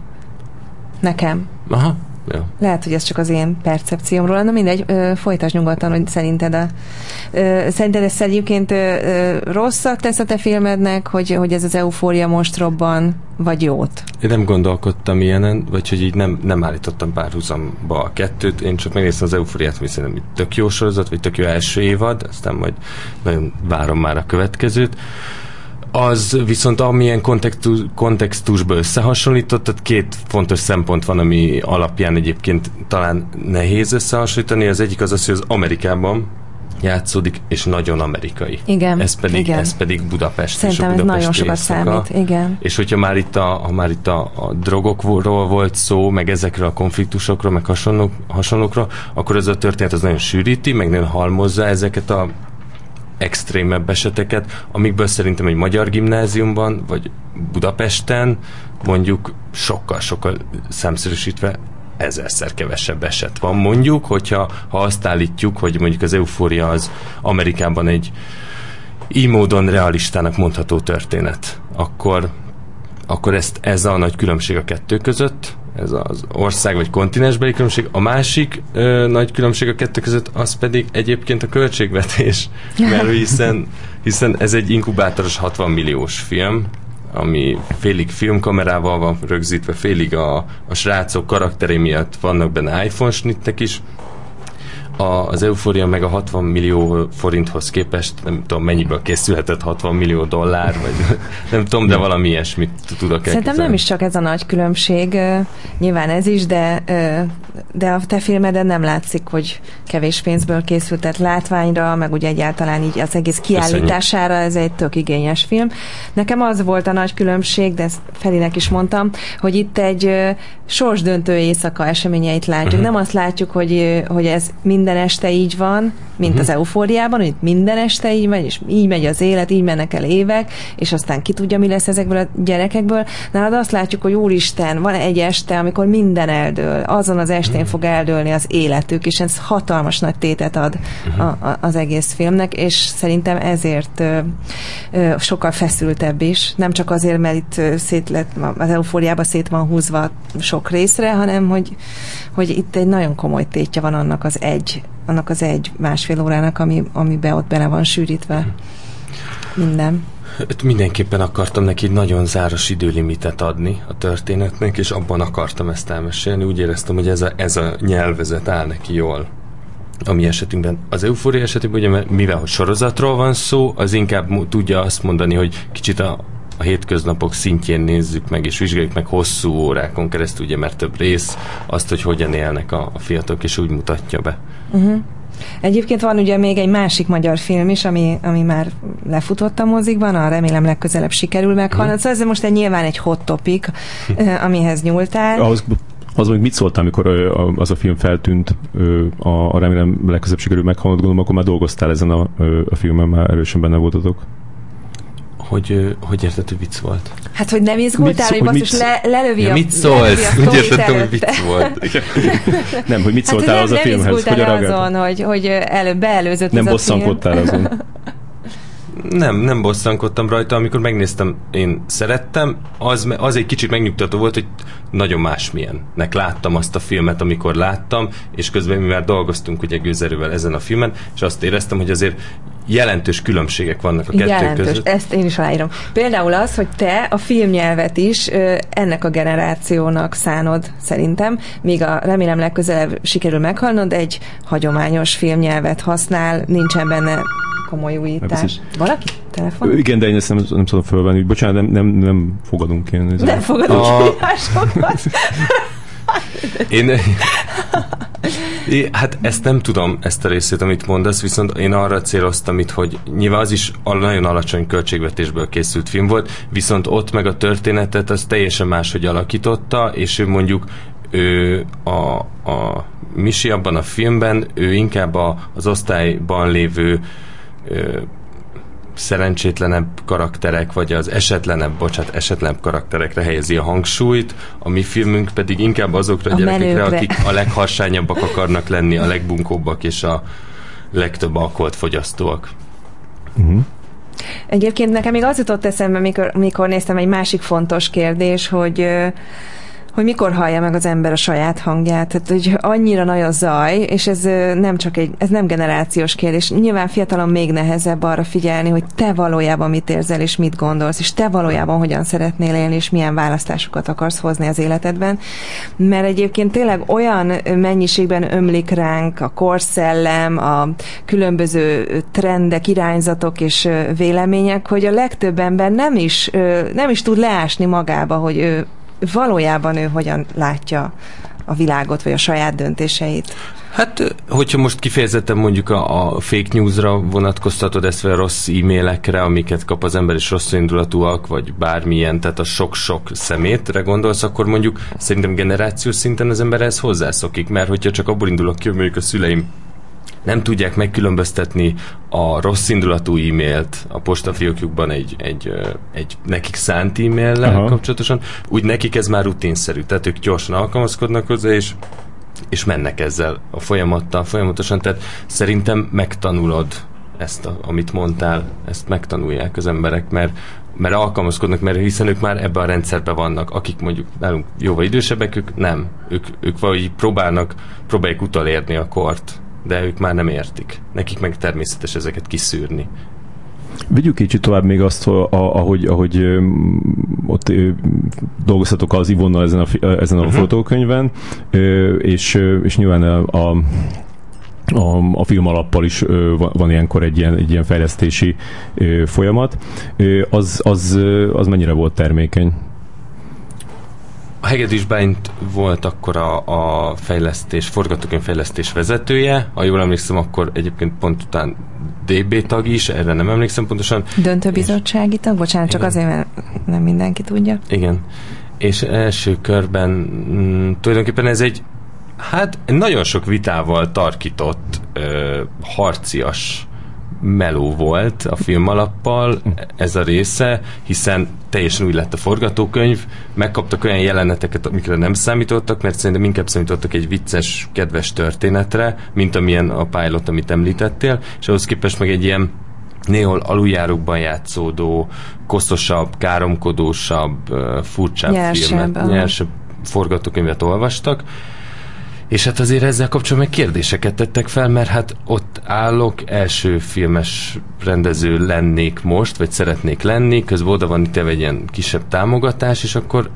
Nekem. Aha, Ja. Lehet, hogy ez csak az én percepciómról, na mindegy, ö, folytasd nyugodtan, hogy szerinted a, ö, szerinted ez egyébként ö, ö, rosszat tesz a te filmednek, hogy, hogy ez az eufória most robban, vagy jót? Én nem gondolkodtam ilyenen, vagy hogy így nem, nem állítottam párhuzamba a kettőt, én csak megnéztem az eufóriát, hogy szerintem tök jó sorozat, vagy tök jó első évad, aztán majd nagyon várom már a következőt az viszont amilyen kontextus, kontextusba összehasonlított, két fontos szempont van, ami alapján egyébként talán nehéz összehasonlítani. Az egyik az az, hogy az Amerikában játszódik, és nagyon amerikai. Igen. Ez pedig, igen. Ez pedig Budapest Szerintem és a Budapest ez nagyon sokat számít, igen. És hogyha már itt a, ha már itt a, a drogokról volt szó, meg ezekről a konfliktusokról, meg hasonlók, hasonlókról, akkor ez a történet az nagyon sűríti, meg nagyon halmozza ezeket a extrémebb eseteket, amikből szerintem egy magyar gimnáziumban, vagy Budapesten mondjuk sokkal-sokkal számszerűsítve ezerszer kevesebb eset van. Mondjuk, hogyha ha azt állítjuk, hogy mondjuk az eufória az Amerikában egy így módon realistának mondható történet, akkor, akkor ezt, ez a nagy különbség a kettő között, ez az ország vagy kontinensbeli különbség. A másik ö, nagy különbség a kettő között az pedig egyébként a költségvetés, (laughs) mert hiszen, hiszen ez egy inkubátoros 60 milliós film, ami félig filmkamerával van rögzítve, félig a, a srácok karakteré miatt vannak benne iPhone snittek is, az eufória meg a 60 millió forinthoz képest, nem tudom mennyiből készülhetett 60 millió dollár, vagy (laughs) nem tudom, de valami ilyesmit tudok Szerintem nem is csak ez a nagy különbség, nyilván ez is, de, de a te filmeden nem látszik, hogy kevés pénzből készült, tehát látványra, meg ugye egyáltalán így az egész kiállítására ez egy tök igényes film. Nekem az volt a nagy különbség, de ezt Felinek is mondtam, hogy itt egy sorsdöntő éjszaka eseményeit látjuk. Uh-huh. Nem azt látjuk, hogy, hogy ez minden minden este így van, mint uh-huh. az eufóriában, hogy minden este így megy, és így megy az élet, így mennek el évek, és aztán ki tudja, mi lesz ezekből a gyerekekből. Nálad azt látjuk, hogy úristen, van egy este, amikor minden eldől, azon az estén uh-huh. fog eldőlni az életük, és ez hatalmas nagy tétet ad uh-huh. a, a, az egész filmnek, és szerintem ezért ö, ö, sokkal feszültebb is. Nem csak azért, mert itt szét lett, az eufóriában szét van húzva sok részre, hanem hogy, hogy itt egy nagyon komoly tétje van annak az egy annak az egy másfél órának, ami, amiben ott bele van sűrítve minden. Mindenképpen akartam neki nagyon záros időlimitet adni a történetnek, és abban akartam ezt elmesélni. Úgy éreztem, hogy ez a, ez a nyelvezet áll neki jól. A mi esetünkben. Az eufória esetében, ugye, mivel hogy sorozatról van szó, az inkább tudja azt mondani, hogy kicsit a, a hétköznapok szintjén nézzük meg, és vizsgáljuk meg hosszú órákon keresztül, ugye, mert több rész, azt, hogy hogyan élnek a, a fiatalok, és úgy mutatja be. Uh-huh. Egyébként van ugye még egy másik magyar film is, ami, ami már lefutott a mozikban, a remélem legközelebb sikerül meghalni. Mm. Szóval ez most egy nyilván egy hot topic, (laughs) amihez nyúltál. Ahhoz az, hogy mit szóltál, amikor az a film feltűnt, a, a remélem legközelebb sikerül meghalnod, gondolom, akkor már dolgoztál ezen a, a filmen, már erősen benne voltatok. Hogy, hogy érted, hogy vicc volt? Hát, hogy nem izgultál, hogy basszus le, lelövi ja, a Mit szólsz? Úgy értettem, hogy vicc volt. (laughs) nem, hogy mit hát, szóltál hát, az nem, a filmhez? Hogy azon, hogy, hogy előbb beelőzött Nem bosszankodtál azon. (laughs) Nem, nem bosszankodtam rajta, amikor megnéztem, én szerettem, az, az egy kicsit megnyugtató volt, hogy nagyon másmilyennek láttam azt a filmet, amikor láttam, és közben mi már dolgoztunk ugye gőzerővel ezen a filmen, és azt éreztem, hogy azért jelentős különbségek vannak a kettő jelentős, között. ezt én is aláírom. Például az, hogy te a filmnyelvet is ö, ennek a generációnak szánod, szerintem, míg a remélem legközelebb sikerül meghalnod, egy hagyományos filmnyelvet használ, nincsen benne komoly újítás. Valaki? Telefon? Igen, de én ezt nem, nem tudom fölvenni. Bocsánat, nem, nem, nem fogadunk én. Nem fogadunk a... Én, (laughs) én, hát ezt nem tudom, ezt a részét, amit mondasz, viszont én arra céloztam itt, hogy nyilván az is nagyon alacsony költségvetésből készült film volt, viszont ott meg a történetet az teljesen máshogy alakította, és ő mondjuk ő a, a Misi abban a filmben, ő inkább a, az osztályban lévő ö, szerencsétlenebb karakterek, vagy az esetlenebb, bocsánat, esetlenebb karakterekre helyezi a hangsúlyt, a mi filmünk pedig inkább azokra a, a gyerekekre, menőkre. akik a legharsányabbak akarnak lenni, a legbunkóbbak és a legtöbb alkoholt fogyasztóak. Uh-huh. Egyébként nekem még az jutott eszembe, mikor, mikor néztem egy másik fontos kérdés, hogy hogy mikor hallja meg az ember a saját hangját. Tehát, hogy annyira nagy a zaj, és ez nem csak egy, ez nem generációs kérdés. Nyilván fiatalon még nehezebb arra figyelni, hogy te valójában mit érzel, és mit gondolsz, és te valójában hogyan szeretnél élni, és milyen választásokat akarsz hozni az életedben. Mert egyébként tényleg olyan mennyiségben ömlik ránk a korszellem, a különböző trendek, irányzatok és vélemények, hogy a legtöbb ember nem is, nem is tud leásni magába, hogy ő valójában ő hogyan látja a világot, vagy a saját döntéseit? Hát, hogyha most kifejezetten mondjuk a, a fake newsra vonatkoztatod ezt, vagy rossz e-mailekre, amiket kap az ember, és rossz indulatúak, vagy bármilyen, tehát a sok-sok szemétre gondolsz, akkor mondjuk szerintem generációs szinten az ember ehhez hozzászokik, mert hogyha csak abból indulok ki, hogy mondjuk a szüleim nem tudják megkülönböztetni a rossz indulatú e-mailt a postafiókjukban egy, egy, egy nekik szánt e-mail kapcsolatosan, úgy nekik ez már rutinszerű, tehát ők gyorsan alkalmazkodnak hozzá, és és mennek ezzel a folyamattal folyamatosan, tehát szerintem megtanulod ezt, a, amit mondtál, ezt megtanulják az emberek, mert, mert alkalmazkodnak, mert hiszen ők már ebben a rendszerben vannak, akik mondjuk nálunk jóval idősebbek, ők nem. Ők, ők valahogy próbálnak, próbálják utalérni a kort de ők már nem értik. Nekik meg természetes ezeket kiszűrni. Vigyük kicsit tovább még azt, ahogy, ahogy ott dolgoztatok az Ivonnal ezen a, ezen a uh-huh. fotókönyvben, és, és nyilván a, a a, a film alappal is ö, van ilyenkor egy ilyen, egy ilyen fejlesztési ö, folyamat. Ö, az, az, az mennyire volt termékeny? A Hegedűs Bányt volt akkor a, a fejlesztés, forgatókönyv fejlesztés vezetője. Ha jól emlékszem, akkor egyébként pont után DB tag is, erre nem emlékszem pontosan. Döntőbizottsági tag? Bocsánat, csak Igen. azért, mert nem mindenki tudja. Igen. És első körben mm, tulajdonképpen ez egy hát nagyon sok vitával tarkított ö, harcias meló volt a film alappal ez a része, hiszen teljesen új lett a forgatókönyv, megkaptak olyan jeleneteket, amikre nem számítottak, mert szerintem inkább számítottak egy vicces, kedves történetre, mint amilyen a pilot, amit említettél, és ahhoz képest meg egy ilyen néhol aluljárókban játszódó, koszosabb, káromkodósabb, furcsább nyersebb, filmet, nyersebb forgatókönyvet olvastak, és hát azért ezzel kapcsolatban kérdéseket tettek fel, mert hát ott állok, első filmes rendező lennék most, vagy szeretnék lenni, közben oda van itt egy ilyen kisebb támogatás, és akkor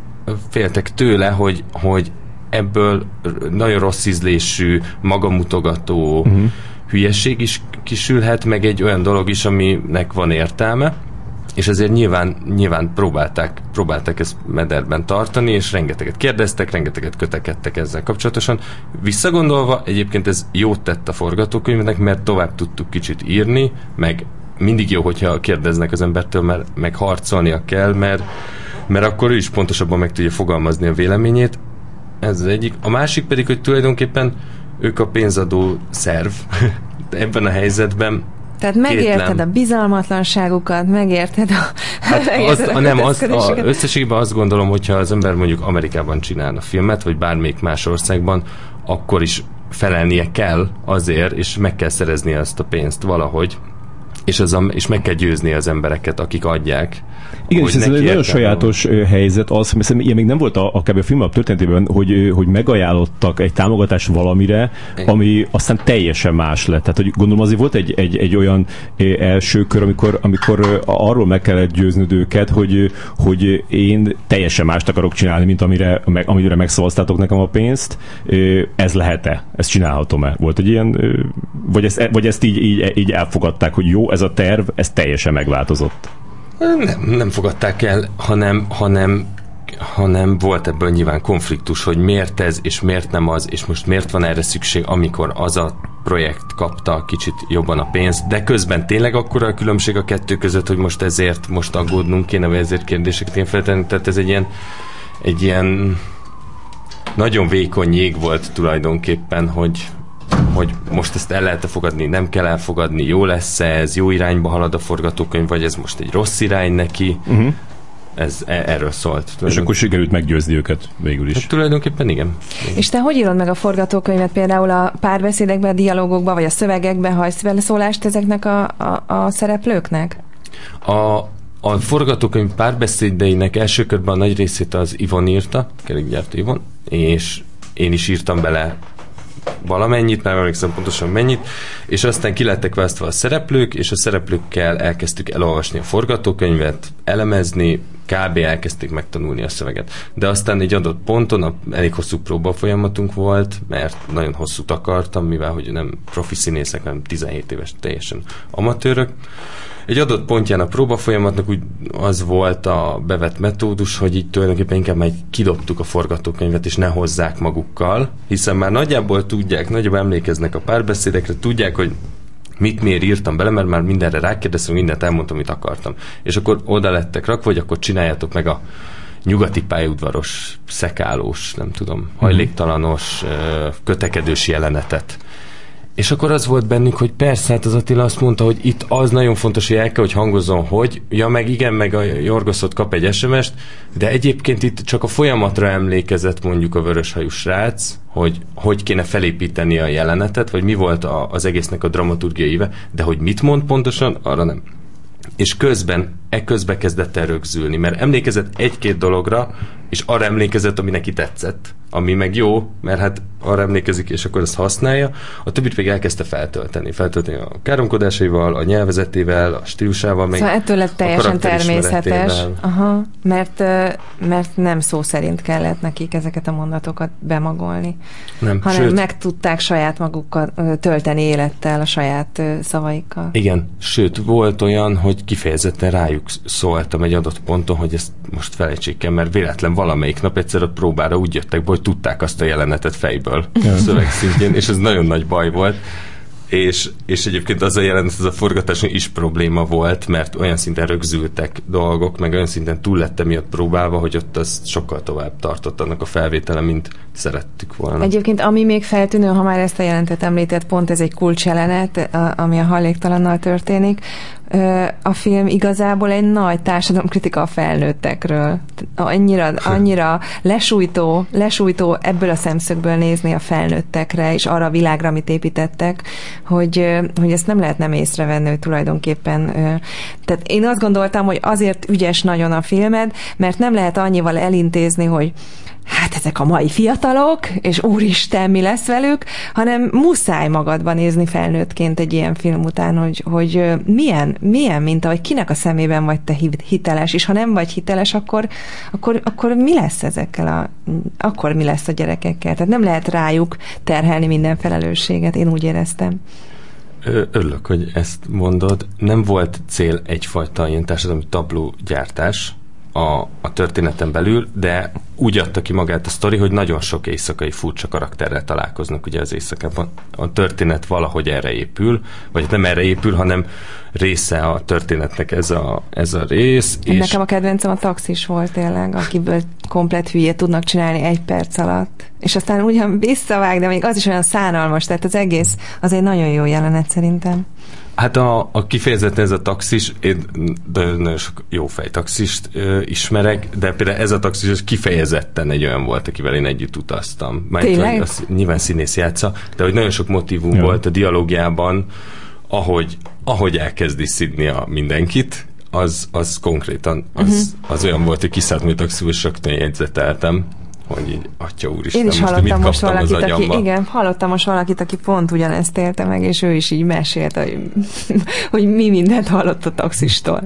féltek tőle, hogy, hogy ebből nagyon rossz ízlésű, magamutogató uh-huh. hülyeség is kisülhet, meg egy olyan dolog is, aminek van értelme. És ezért nyilván, nyilván próbálták, próbálták ezt mederben tartani, és rengeteget kérdeztek, rengeteget kötekedtek ezzel kapcsolatosan. Visszagondolva, egyébként ez jót tett a forgatókönyvnek, mert tovább tudtuk kicsit írni, meg mindig jó, hogyha kérdeznek az embertől, mert meg harcolnia kell, mert, mert akkor ő is pontosabban meg tudja fogalmazni a véleményét. Ez az egyik. A másik pedig, hogy tulajdonképpen ők a pénzadó szerv (laughs) ebben a helyzetben tehát megérted Kétlen. a bizalmatlanságukat, megérted a... Hát (laughs) megérted a nem, az, a, összességében azt gondolom, hogyha az ember mondjuk Amerikában csinálna filmet, vagy bármelyik más országban, akkor is felelnie kell azért, és meg kell szereznie ezt a pénzt valahogy, és, az és meg kell győzni az embereket, akik adják. Igen, és ez egy nagyon sajátos a... helyzet az, mert ilyen még nem volt a, akár a film történetében, hogy, hogy megajánlottak egy támogatást valamire, ami aztán teljesen más lett. Tehát, hogy gondolom azért volt egy, egy, egy olyan első kör, amikor, amikor arról meg kellett győznöd őket, hogy, hogy én teljesen mást akarok csinálni, mint amire, amire megszavaztátok nekem a pénzt. Ez lehet-e? Ezt csinálhatom-e? Volt egy ilyen, vagy ezt, vagy ezt így, így, így elfogadták, hogy jó, ez a terv, ez teljesen megváltozott. Nem, nem fogadták el, hanem, hanem hanem volt ebből nyilván konfliktus, hogy miért ez, és miért nem az, és most miért van erre szükség, amikor az a projekt kapta kicsit jobban a pénzt, de közben tényleg akkora a különbség a kettő között, hogy most ezért most aggódnunk kéne, vagy ezért kérdéseket én feltenni, tehát ez egy ilyen, egy ilyen nagyon vékony jég volt tulajdonképpen, hogy, hogy most ezt el lehet fogadni, nem kell elfogadni, jó lesz ez, jó irányba halad a forgatókönyv, vagy ez most egy rossz irány neki. Uh-huh. Ez e- erről szólt. És akkor sikerült meggyőzni őket végül is. Hát, tulajdonképpen igen. igen. És te hogy írod meg a forgatókönyvet például a párbeszédekben, a dialogokban, vagy a szövegekben, hajsz beleszólást ezeknek a, a, a szereplőknek? A, a forgatókönyv párbeszédeinek első körben a nagy részét az Ivon írta, kerékgyártó Ivon, és én is írtam bele valamennyit, nem emlékszem pontosan mennyit, és aztán ki lettek választva a szereplők, és a szereplőkkel elkezdtük elolvasni a forgatókönyvet, elemezni, kb. elkezdték megtanulni a szöveget. De aztán egy adott ponton a, elég hosszú próba folyamatunk volt, mert nagyon hosszút akartam, mivel hogy nem profi színészek, nem 17 éves teljesen amatőrök, egy adott pontján a próba folyamatnak úgy az volt a bevett metódus, hogy így tulajdonképpen inkább már kidobtuk a forgatókönyvet, és ne hozzák magukkal, hiszen már nagyjából tudják, nagyjából emlékeznek a párbeszédekre, tudják, hogy mit miért írtam bele, mert már mindenre rákérdeztem, mindent elmondtam, amit akartam. És akkor oda lettek rakva, hogy akkor csináljátok meg a nyugati pályaudvaros, szekálós, nem tudom, hajléktalanos, kötekedős jelenetet. És akkor az volt bennük, hogy persze, hát az Attila azt mondta, hogy itt az nagyon fontos, hogy el kell, hogy hangozzon, hogy, ja meg igen, meg a Jorgoszot kap egy SMS-t, de egyébként itt csak a folyamatra emlékezett mondjuk a vöröshajú srác, hogy hogy kéne felépíteni a jelenetet, vagy mi volt a, az egésznek a dramaturgiai éve, de hogy mit mond pontosan, arra nem. És közben, e közbe kezdett el rögzülni, mert emlékezett egy-két dologra, és arra emlékezett, ami neki tetszett. Ami meg jó, mert hát arra emlékezik, és akkor ezt használja, a többit pedig elkezdte feltölteni. Feltölteni a káromkodásaival, a nyelvezetével, a stílusával, meg Szóval ettől lett teljesen természetes, Aha, mert, mert nem szó szerint kellett nekik ezeket a mondatokat bemagolni, nem, hanem sőt, meg tudták saját magukkal tölteni élettel a saját szavaikkal. Igen, sőt, volt olyan, hogy kifejezetten rájuk szóltam egy adott ponton, hogy ezt most felejtsék el, mert véletlen valamelyik nap egyszer a próbára úgy jöttek, hogy tudták azt a jelenetet fejből szövegszintjén, és ez nagyon nagy baj volt. És, és egyébként az a jelenet, az a forgatáson is probléma volt, mert olyan szinten rögzültek dolgok, meg olyan szinten túl lett miatt próbálva, hogy ott az sokkal tovább tartott annak a felvétele, mint szerettük volna. Egyébként ami még feltűnő, ha már ezt a jelentet említett, pont ez egy kulcsjelenet, ami a hajléktalannal történik, a film igazából egy nagy társadalomkritika a felnőttekről. Annyira, annyira lesújtó, lesújtó ebből a szemszögből nézni a felnőttekre, és arra a világra, amit építettek, hogy, hogy ezt nem lehet nem észrevenni, hogy tulajdonképpen. Tehát én azt gondoltam, hogy azért ügyes nagyon a filmed, mert nem lehet annyival elintézni, hogy hát ezek a mai fiatalok, és úristen, mi lesz velük, hanem muszáj magadban nézni felnőttként egy ilyen film után, hogy, hogy milyen, milyen mint ahogy kinek a szemében vagy te hiteles, és ha nem vagy hiteles, akkor, akkor, akkor mi lesz ezekkel a, akkor mi lesz a gyerekekkel? Tehát nem lehet rájuk terhelni minden felelősséget, én úgy éreztem. Örülök, hogy ezt mondod. Nem volt cél egyfajta ilyen társadalmi tabló gyártás, a, a történeten belül, de úgy adta ki magát a sztori, hogy nagyon sok éjszakai furcsa karakterrel találkoznak ugye az éjszakában. A történet valahogy erre épül, vagy nem erre épül, hanem része a történetnek ez a, ez a rész. És Nekem a kedvencem a taxis volt tényleg, akiből komplet hülye tudnak csinálni egy perc alatt. És aztán ugyan visszavág, de még az is olyan szánalmas, tehát az egész az egy nagyon jó jelenet szerintem. Hát a, a kifejezetten ez a taxis, én nagyon sok jó fej taxist ö, ismerek, de például ez a taxis az kifejezetten egy olyan volt, akivel én együtt utaztam. Már Tényleg? Az, nyilván színész játsza, de hogy nagyon sok motivum ja. volt a dialógiában, ahogy, ahogy elkezdi szidni a mindenkit, az, az konkrétan, az, uh-huh. az olyan volt, hogy kiszállt, mint és rögtön jegyzeteltem hogy így, atya úristen, Én is most hallottam most valakit, aki, igen, hallottam most valakit, aki pont ugyanezt élte meg, és ő is így mesélte, hogy, (laughs) hogy mi mindent hallott a taxistól.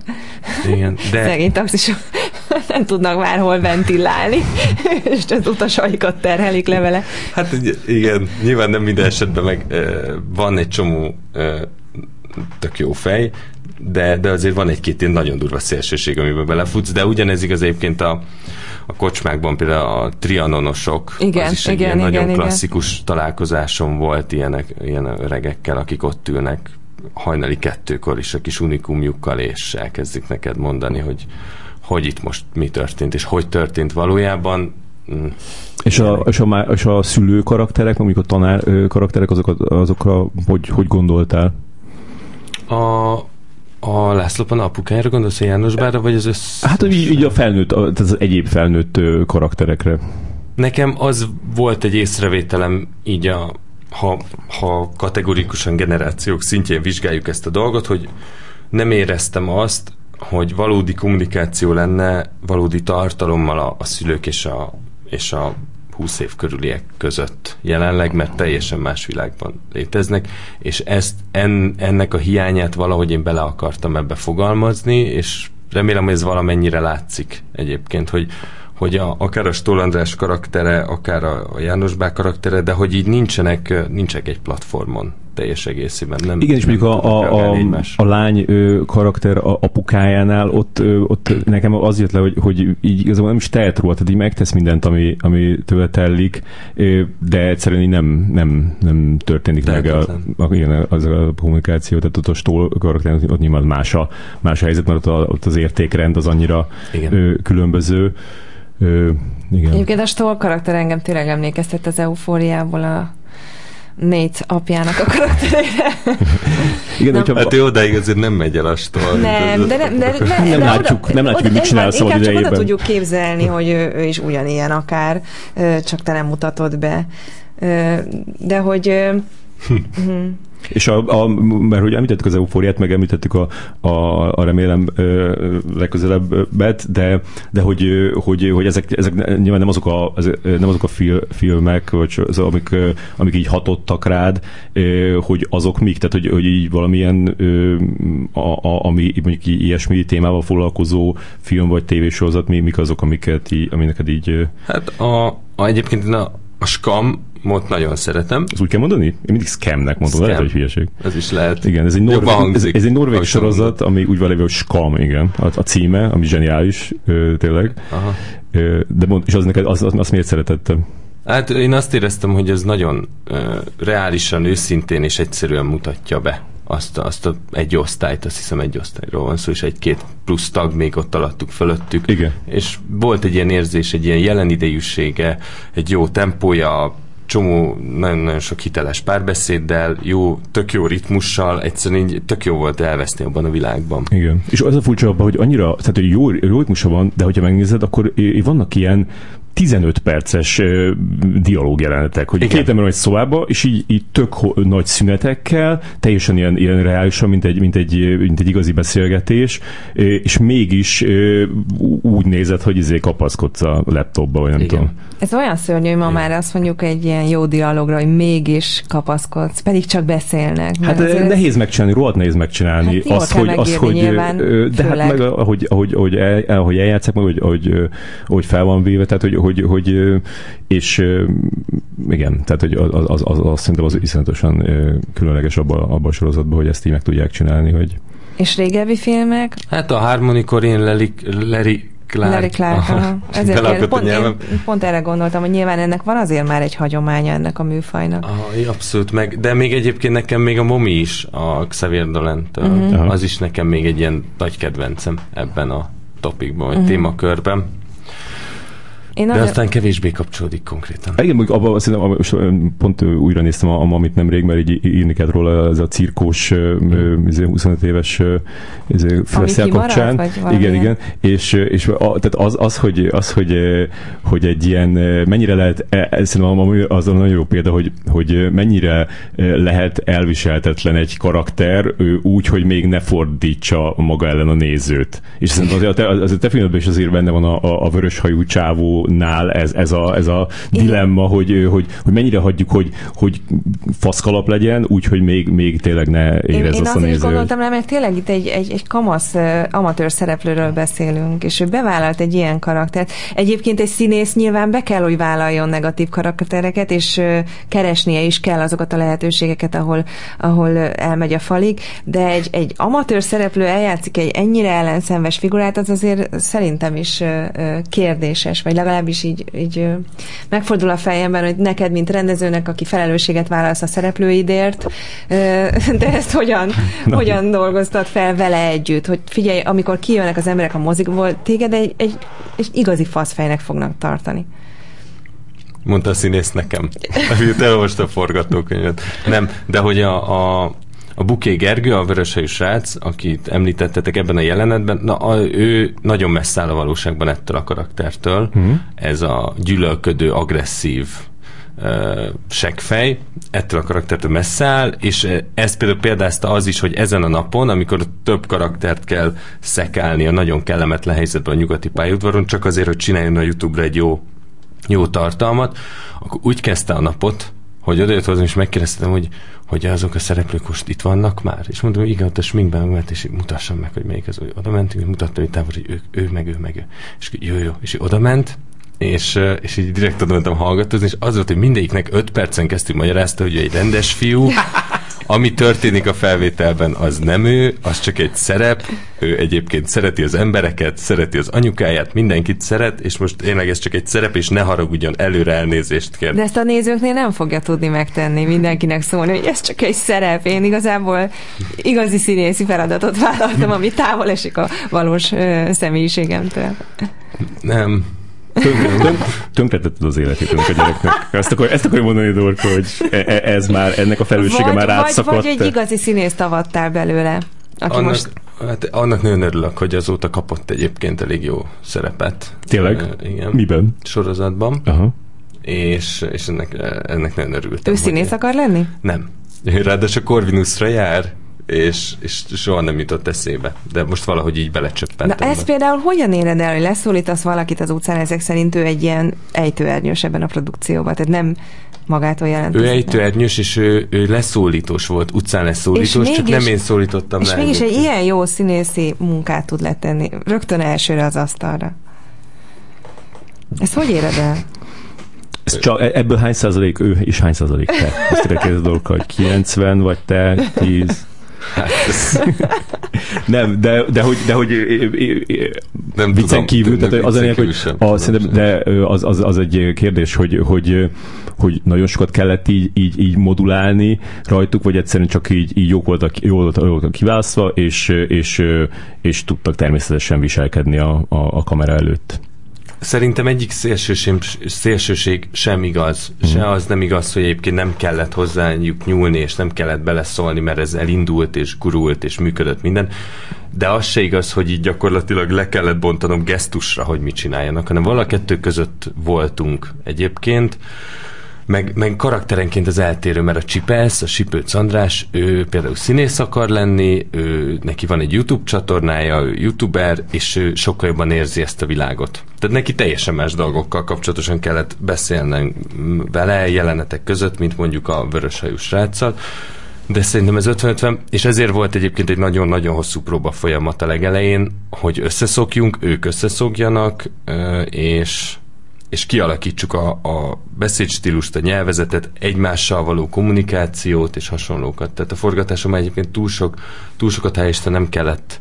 Igen, de... Szegény taxisok (laughs) nem tudnak már hol ventilálni, (laughs) és az utasaikat terhelik le vele. Hát igen, nyilván nem minden esetben meg van egy csomó tök jó fej, de, de azért van egy-két ilyen nagyon durva szélsőség, amiben belefutsz, de ugyanez igaz egyébként a, a kocsmákban például a trianonosok, igen, az is egy igen, ilyen igen, nagyon igen. klasszikus találkozásom volt ilyenek, ilyen öregekkel, akik ott ülnek hajnali kettőkor is a kis unikumjukkal, és elkezdik neked mondani, hogy hogy itt most mi történt, és hogy történt valójában. Mm. És a, és, a, és a szülő karakterek, mondjuk a tanár karakterek, azok, azokra hogy, hogy gondoltál? A, a László Pana apukájára gondolsz, a János Bára, vagy az összes? Hát így, így a felnőtt, az egyéb felnőtt karakterekre. Nekem az volt egy észrevételem így a, ha, ha kategorikusan generációk szintjén vizsgáljuk ezt a dolgot, hogy nem éreztem azt, hogy valódi kommunikáció lenne, valódi tartalommal a, a szülők és a, és a 20 év körüliek között jelenleg, mert teljesen más világban léteznek, és ezt en, ennek a hiányát valahogy én bele akartam ebbe fogalmazni, és remélem, hogy ez valamennyire látszik egyébként, hogy, hogy a, akár a Stól András karaktere, akár a, a János Bá karaktere, de hogy így nincsenek, nincsenek egy platformon teljes egészében. Nem, Igen, és mondjuk a, a, a, a lány ö, karakter a, apukájánál ott, ö, ott nekem az jött le, hogy, hogy így igazából nem is tehet róla, tehát így megtesz mindent, ami, ami tőle tellik, de egyszerűen így nem, nem, nem történik Tehetetlen. meg a, a, igen, az a kommunikáció, tehát ott a stól karakter, ott nyilván más a, más a helyzet, mert ott, a, ott az értékrend az annyira ö, különböző. Ö, igen. Egyébként a Stoll karakter engem tényleg emlékeztet az eufóriából a Nate apjának a karakterére. (laughs) Igen, nem, hogyha... Hát ő odáig azért nem megy el a Stoll. Nem, de nem, de, de, nem, de látjuk, oda, nem látjuk, hogy mit csinál a szabad idejében. Csak oda tudjuk képzelni, hogy ő, ő is ugyanilyen akár, csak te nem mutatod be. De hogy... (laughs) Hm. És a, a, mert hogy említettük az eufóriát, meg említettük a, a, a remélem legközelebbet, de, de hogy, hogy, hogy ezek, ezek nyilván nem azok a, nem azok a fil, filmek, vagy az, amik, amik így hatottak rád, hogy azok mik, tehát hogy, hogy így valamilyen a, a, ami mondjuk ilyesmi témával foglalkozó film vagy tévésorozat, mi, mik azok, amiket így, ami neked így... Hát a, a egyébként a, a Skam Mot nagyon szeretem. Ez úgy kell mondani? Én mindig scamnek mondom, Scam. lehet, hogy hülyeség. Ez is lehet. Igen, ez egy norvég, ez, ez egy norvég sorozat, ami úgy van lévő, hogy Skam, igen. A, a címe, ami zseniális, tényleg. Aha. De mond, és az neked, az, az, azt miért szeretettem? Hát én azt éreztem, hogy ez nagyon ö, reálisan, őszintén és egyszerűen mutatja be azt, azt a, egy osztályt, azt hiszem egy osztályról van szó, és egy-két plusz tag még ott alattuk, fölöttük. Igen. És volt egy ilyen érzés, egy ilyen jelenidejűsége, egy jó tempója, csomó, nagyon-nagyon sok hiteles párbeszéddel, jó, tök jó ritmussal, egyszerűen így tök jó volt elveszni abban a világban. Igen. És az a furcsa abban, hogy annyira, tehát hogy jó, jó ritmusa van, de hogyha megnézed, akkor vannak ilyen 15 perces dialóg jelenetek, hogy Igen. két ember egy szobába, és így, így tök nagy szünetekkel, teljesen ilyen, ilyen reálisan, mint egy, mint, egy, mint egy igazi beszélgetés, és mégis úgy nézett, hogy izé kapaszkodsz a laptopba, vagy nem Igen. tudom. Ez olyan szörnyű, hogy ma már azt mondjuk egy ilyen jó dialogra, hogy mégis kapaszkodsz, pedig csak beszélnek. Hát azért... nehéz megcsinálni, rohadt nehéz megcsinálni. Hát az, hogy, az, hogy, nyilván, de főleg. hát meg ahogy, ahogy, ahogy, el, ahogy eljátszák, meg ahogy, ahogy, ahogy fel van véve, tehát hogy, hogy, hogy és igen, tehát hogy az, az, az, az szerintem az iszonyatosan különleges abban abba a sorozatban, hogy ezt így meg tudják csinálni, hogy és régebbi filmek? Hát a Harmony Corinne, Larry, Larry Clark. Larry Clark, aha. (laughs) Ezért kér, pont, én, pont erre gondoltam, hogy nyilván ennek van azért már egy hagyománya ennek a műfajnak. Ah, abszolút, meg, de még egyébként nekem még a Momi is, a Xavier Dolent, uh-huh. az is nekem még egy ilyen nagy kedvencem ebben a topikban, vagy uh-huh. témakörben. Én De aztán kevésbé kapcsolódik konkrétan. Igen, mondjuk abban szerintem, most pont újra néztem, amit nemrég, mert így írni kellett róla ez a cirkós, mm. 25 éves feszel kapcsán. Vagy igen, igen. És, és a, tehát az, az, hogy, az hogy, hogy egy ilyen, mennyire lehet, e, e, szerintem az a nagyon jó példa, hogy, hogy mennyire lehet elviseltetlen egy karakter úgy, hogy még ne fordítsa maga ellen a nézőt. És szerintem az, az, az a te filmedben is azért benne van a, a, a vöröshajú csávó nál ez, ez, a, ez a dilemma, hogy, hogy, hogy mennyire hagyjuk, hogy, hogy faszkalap legyen, úgyhogy még, még tényleg ne érez én, azt én a néző. gondoltam rá, mert tényleg itt egy, egy, egy kamasz amatőr szereplőről beszélünk, és ő bevállalt egy ilyen karaktert. Egyébként egy színész nyilván be kell, hogy vállaljon negatív karaktereket, és keresnie is kell azokat a lehetőségeket, ahol, ahol elmegy a falig, de egy, egy amatőr szereplő eljátszik egy ennyire ellenszenves figurát, az azért szerintem is kérdéses, vagy legalább legalábbis így, így megfordul a fejemben, hogy neked, mint rendezőnek, aki felelősséget válasz a szereplőidért, (laughs) de ezt hogyan, hogyan dolgoztad fel vele együtt, hogy figyelj, amikor kijönnek az emberek a mozikból, téged egy, egy, egy igazi faszfejnek fognak tartani. Mondta a színész nekem, (laughs) elolvasta a forgatókönyvet. Nem, de hogy a, a, a Buké Gergő, a vöröshajú srác, akit említettetek ebben a jelenetben, na, a, ő nagyon messze áll a valóságban ettől a karaktertől. Uh-huh. Ez a gyűlölködő, agresszív uh, seggfej, ettől a karaktertől messze áll, és ezt például példázta az is, hogy ezen a napon, amikor több karaktert kell szekálni a nagyon kellemetlen helyzetben a nyugati pályaudvaron, csak azért, hogy csináljon a YouTube-ra egy jó, jó tartalmat, akkor úgy kezdte a napot, hogy odajött hozzám, és megkérdeztem, hogy, hogy azok a szereplők most itt vannak már? És mondom, hogy igen, ott a sminkben mert és mutassam meg, hogy melyik az. Oda mentünk, és mutattam, hogy távol, hogy ő, ő, meg ő, meg ő. És jó, jó. És oda ment, és, és így direkt oda mentem hallgatózni, és az volt, hogy mindegyiknek öt percen kezdtük magyarázta, hogy egy rendes fiú, ami történik a felvételben, az nem ő, az csak egy szerep, ő egyébként szereti az embereket, szereti az anyukáját, mindenkit szeret, és most tényleg ez csak egy szerep, és ne haragudjon, előre elnézést kér. De ezt a nézőknél nem fogja tudni megtenni, mindenkinek szólni, hogy ez csak egy szerep. Én igazából igazi színészi feladatot vállaltam, ami távol esik a valós ö, személyiségemtől. Nem, tönkretetted az életét a gyereknek. Ezt, akar, ezt akarja mondani, Dorka, hogy e, e, ez már, ennek a felelőssége vagy, már átszakadt. Vagy, vagy egy igazi színészt avattál belőle. Aki annak, most... hát annak nagyon örülök, hogy azóta kapott egyébként elég jó szerepet. Tényleg? Uh, igen. Miben? Sorozatban. Aha. És, és ennek, ennek nagyon örültem. Ő színész akar lenni? Nem. Ráadásul Corvinusra jár, és, és soha nem jutott eszébe. De most valahogy így belecsöppentem. Na ezt például hogyan éled el, hogy leszólítasz valakit az utcán, ezek szerint ő egy ilyen ejtőernyős ebben a produkcióban, tehát nem magától jelentkezik. Ő ejtőernyős, és ő, ő leszólítós volt, utcán leszólítós, mégis, csak nem én szólítottam és le. És mégis egy ilyen jó színészi munkát tud letenni, rögtön elsőre az asztalra. Ezt hogy éred el? Ez csak, ebből hány százalék ő, és hány százalék te? Ezt kérdezni dolgokkal, hogy 90 vagy te, 10? Hát ez... (laughs) nem, de, de hogy, de hogy nem viccen tudom, kívül, tehát az a lényeg, hogy a, szerintem, de az, az, az, egy kérdés, hogy, hogy, hogy nagyon sokat kellett így, így, így modulálni rajtuk, vagy egyszerűen csak így, így jók voltak, jól voltak, voltak kiválasztva, és, és, és tudtak természetesen viselkedni a, a, a kamera előtt. Szerintem egyik szélsőség, szélsőség sem igaz. Mm. Se az nem igaz, hogy egyébként nem kellett hozzájuk nyúlni, és nem kellett beleszólni, mert ez elindult, és gurult, és működött minden. De az se igaz, hogy így gyakorlatilag le kellett bontanom gesztusra, hogy mit csináljanak, hanem valakettő között voltunk egyébként meg, meg karakterenként az eltérő, mert a Csipesz, a Sipőc András, ő például színész akar lenni, ő, neki van egy YouTube csatornája, ő youtuber, és ő sokkal jobban érzi ezt a világot. Tehát neki teljesen más dolgokkal kapcsolatosan kellett beszélnem vele jelenetek között, mint mondjuk a vöröshajú sráccal, de szerintem ez 50-50, és ezért volt egyébként egy nagyon-nagyon hosszú próba folyamat a legelején, hogy összeszokjunk, ők összeszokjanak, és és kialakítsuk a, a beszédstílust, a nyelvezetet, egymással való kommunikációt és hasonlókat. Tehát a forgatásom egyébként túl, sok, túl sokat helyeste nem kellett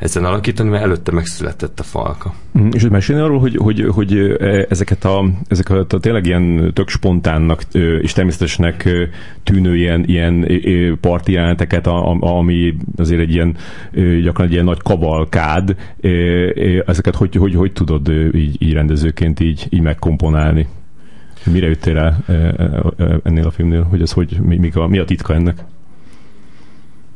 ezen alakítani, mert előtte megszületett a falka. Mm, és mesélni arról, hogy, hogy, hogy ezeket a, ezeket a tényleg ilyen tök spontánnak és természetesnek tűnő ilyen, ilyen parti jeleneteket, ami azért egy ilyen gyakran egy ilyen nagy kavalkád, ezeket hogy, hogy, hogy tudod így, így rendezőként így, így megkomponálni? Mire jöttél el ennél a filmnél, hogy ez hogy, mi, mi, a, mi a titka ennek?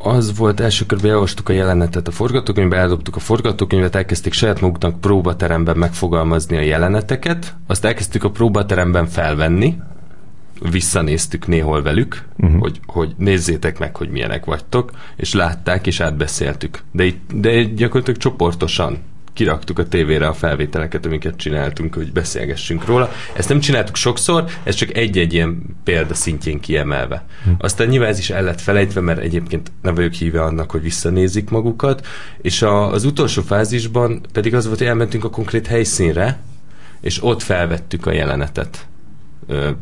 Az volt első körben, elolvastuk a jelenetet a forgatókönyvbe, eldobtuk a forgatókönyvet, elkezdték saját maguknak próbateremben megfogalmazni a jeleneteket, azt elkezdtük a próbateremben felvenni, visszanéztük néhol velük, uh-huh. hogy, hogy nézzétek meg, hogy milyenek vagytok, és látták, és átbeszéltük. De, de gyakorlatilag csoportosan kiraktuk a tévére a felvételeket, amiket csináltunk, hogy beszélgessünk róla. Ezt nem csináltuk sokszor, ez csak egy-egy ilyen példa szintjén kiemelve. Hm. Aztán nyilván ez is el lett felejtve, mert egyébként nem vagyok híve annak, hogy visszanézik magukat, és a, az utolsó fázisban pedig az volt, hogy elmentünk a konkrét helyszínre, és ott felvettük a jelenetet